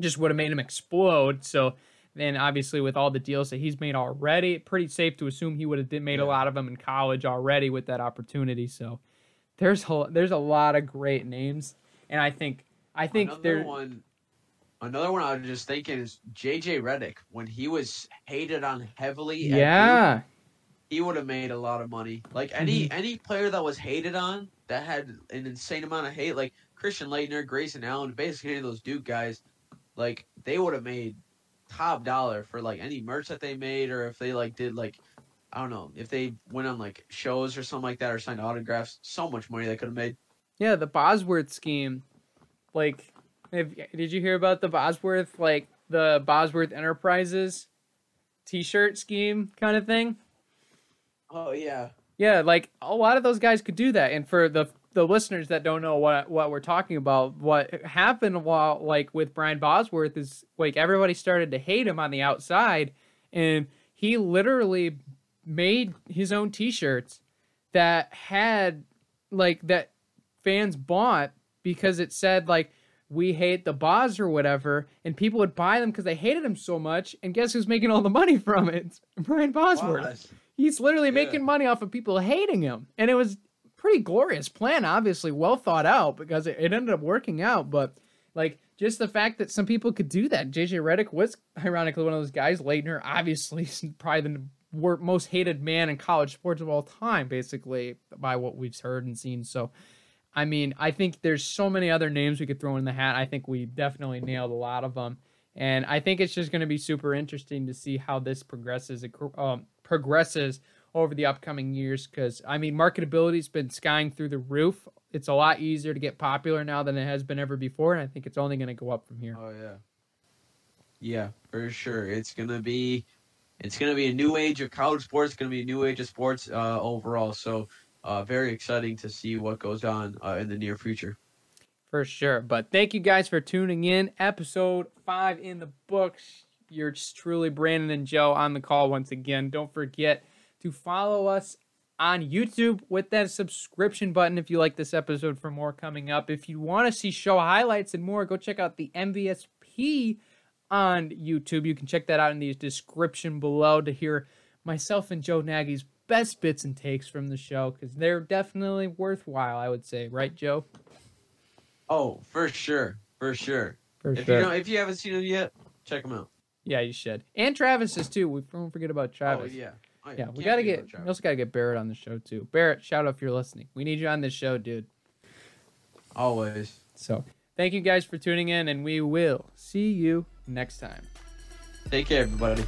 just would have made him explode. So then obviously with all the deals that he's made already, pretty safe to assume he would have made yeah. a lot of them in college already with that opportunity. So there's a, there's a lot of great names, and I think I think another there one. Another one I was just thinking is JJ Redick when he was hated on heavily. Yeah, Duke, he would have made a lot of money. Like any mm-hmm. any player that was hated on that had an insane amount of hate, like Christian Laettner, Grayson Allen, basically any of those Duke guys, like they would have made top dollar for like any merch that they made, or if they like did like I don't know if they went on like shows or something like that or signed autographs. So much money they could have made. Yeah, the Bosworth scheme like, if, did you hear about the Bosworth, like the Bosworth Enterprises T-shirt scheme kind of thing? Oh yeah. Yeah, like a lot of those guys could do that. And for the the listeners that don't know what what we're talking about, what happened while like with Brian Bosworth is like everybody started to hate him on the outside, and he literally made his own T-shirts that had like that fans bought because it said like we hate the boss or whatever, and people would buy them because they hated him so much. And guess who's making all the money from it? Brian Bosworth. He's literally yeah. making money off of people hating him, and it was pretty glorious plan, obviously well thought out because it, it ended up working out. But like just the fact that some people could do that. JJ Redick was ironically one of those guys. Laettner, obviously, probably the most hated man in college sports of all time, basically, by what we've heard and seen. So, I mean, I think there's so many other names we could throw in the hat. I think we definitely nailed a lot of them. And I think it's just going to be super interesting to see how this progresses um, progresses over the upcoming years. Because I mean, marketability's been skying through the roof. It's a lot easier to get popular now than it has been ever before, and I think it's only going to go up from here. Oh yeah, yeah, for sure. It's gonna be, it's gonna be a new age of college sports. It's gonna be a new age of sports uh, overall. So, uh, very exciting to see what goes on uh, in the near future. For sure. But thank you guys for tuning in. Episode five in the books. You're truly Brandon and Joe on the call once again. Don't forget to follow us on YouTube with that subscription button if you like this episode for more coming up. If you want to see show highlights and more, go check out the MVSP on YouTube. You can check that out in the description below to hear myself and Joe Nagy's best bits and takes from the show because they're definitely worthwhile, I would say. Right, Joe? Oh, for sure, for sure. For if sure. you don't, if you haven't seen them yet, check them out. Yeah, you should. And Travis's too. We don't forget about oh, Travis. Oh yeah. Oh, Yeah, we gotta get. We also gotta get Barrett on the show too. Barrett, shout out if you're listening. We need you on this show, dude. always. So thank you guys for tuning in, and we will see you next time. Take care, everybody.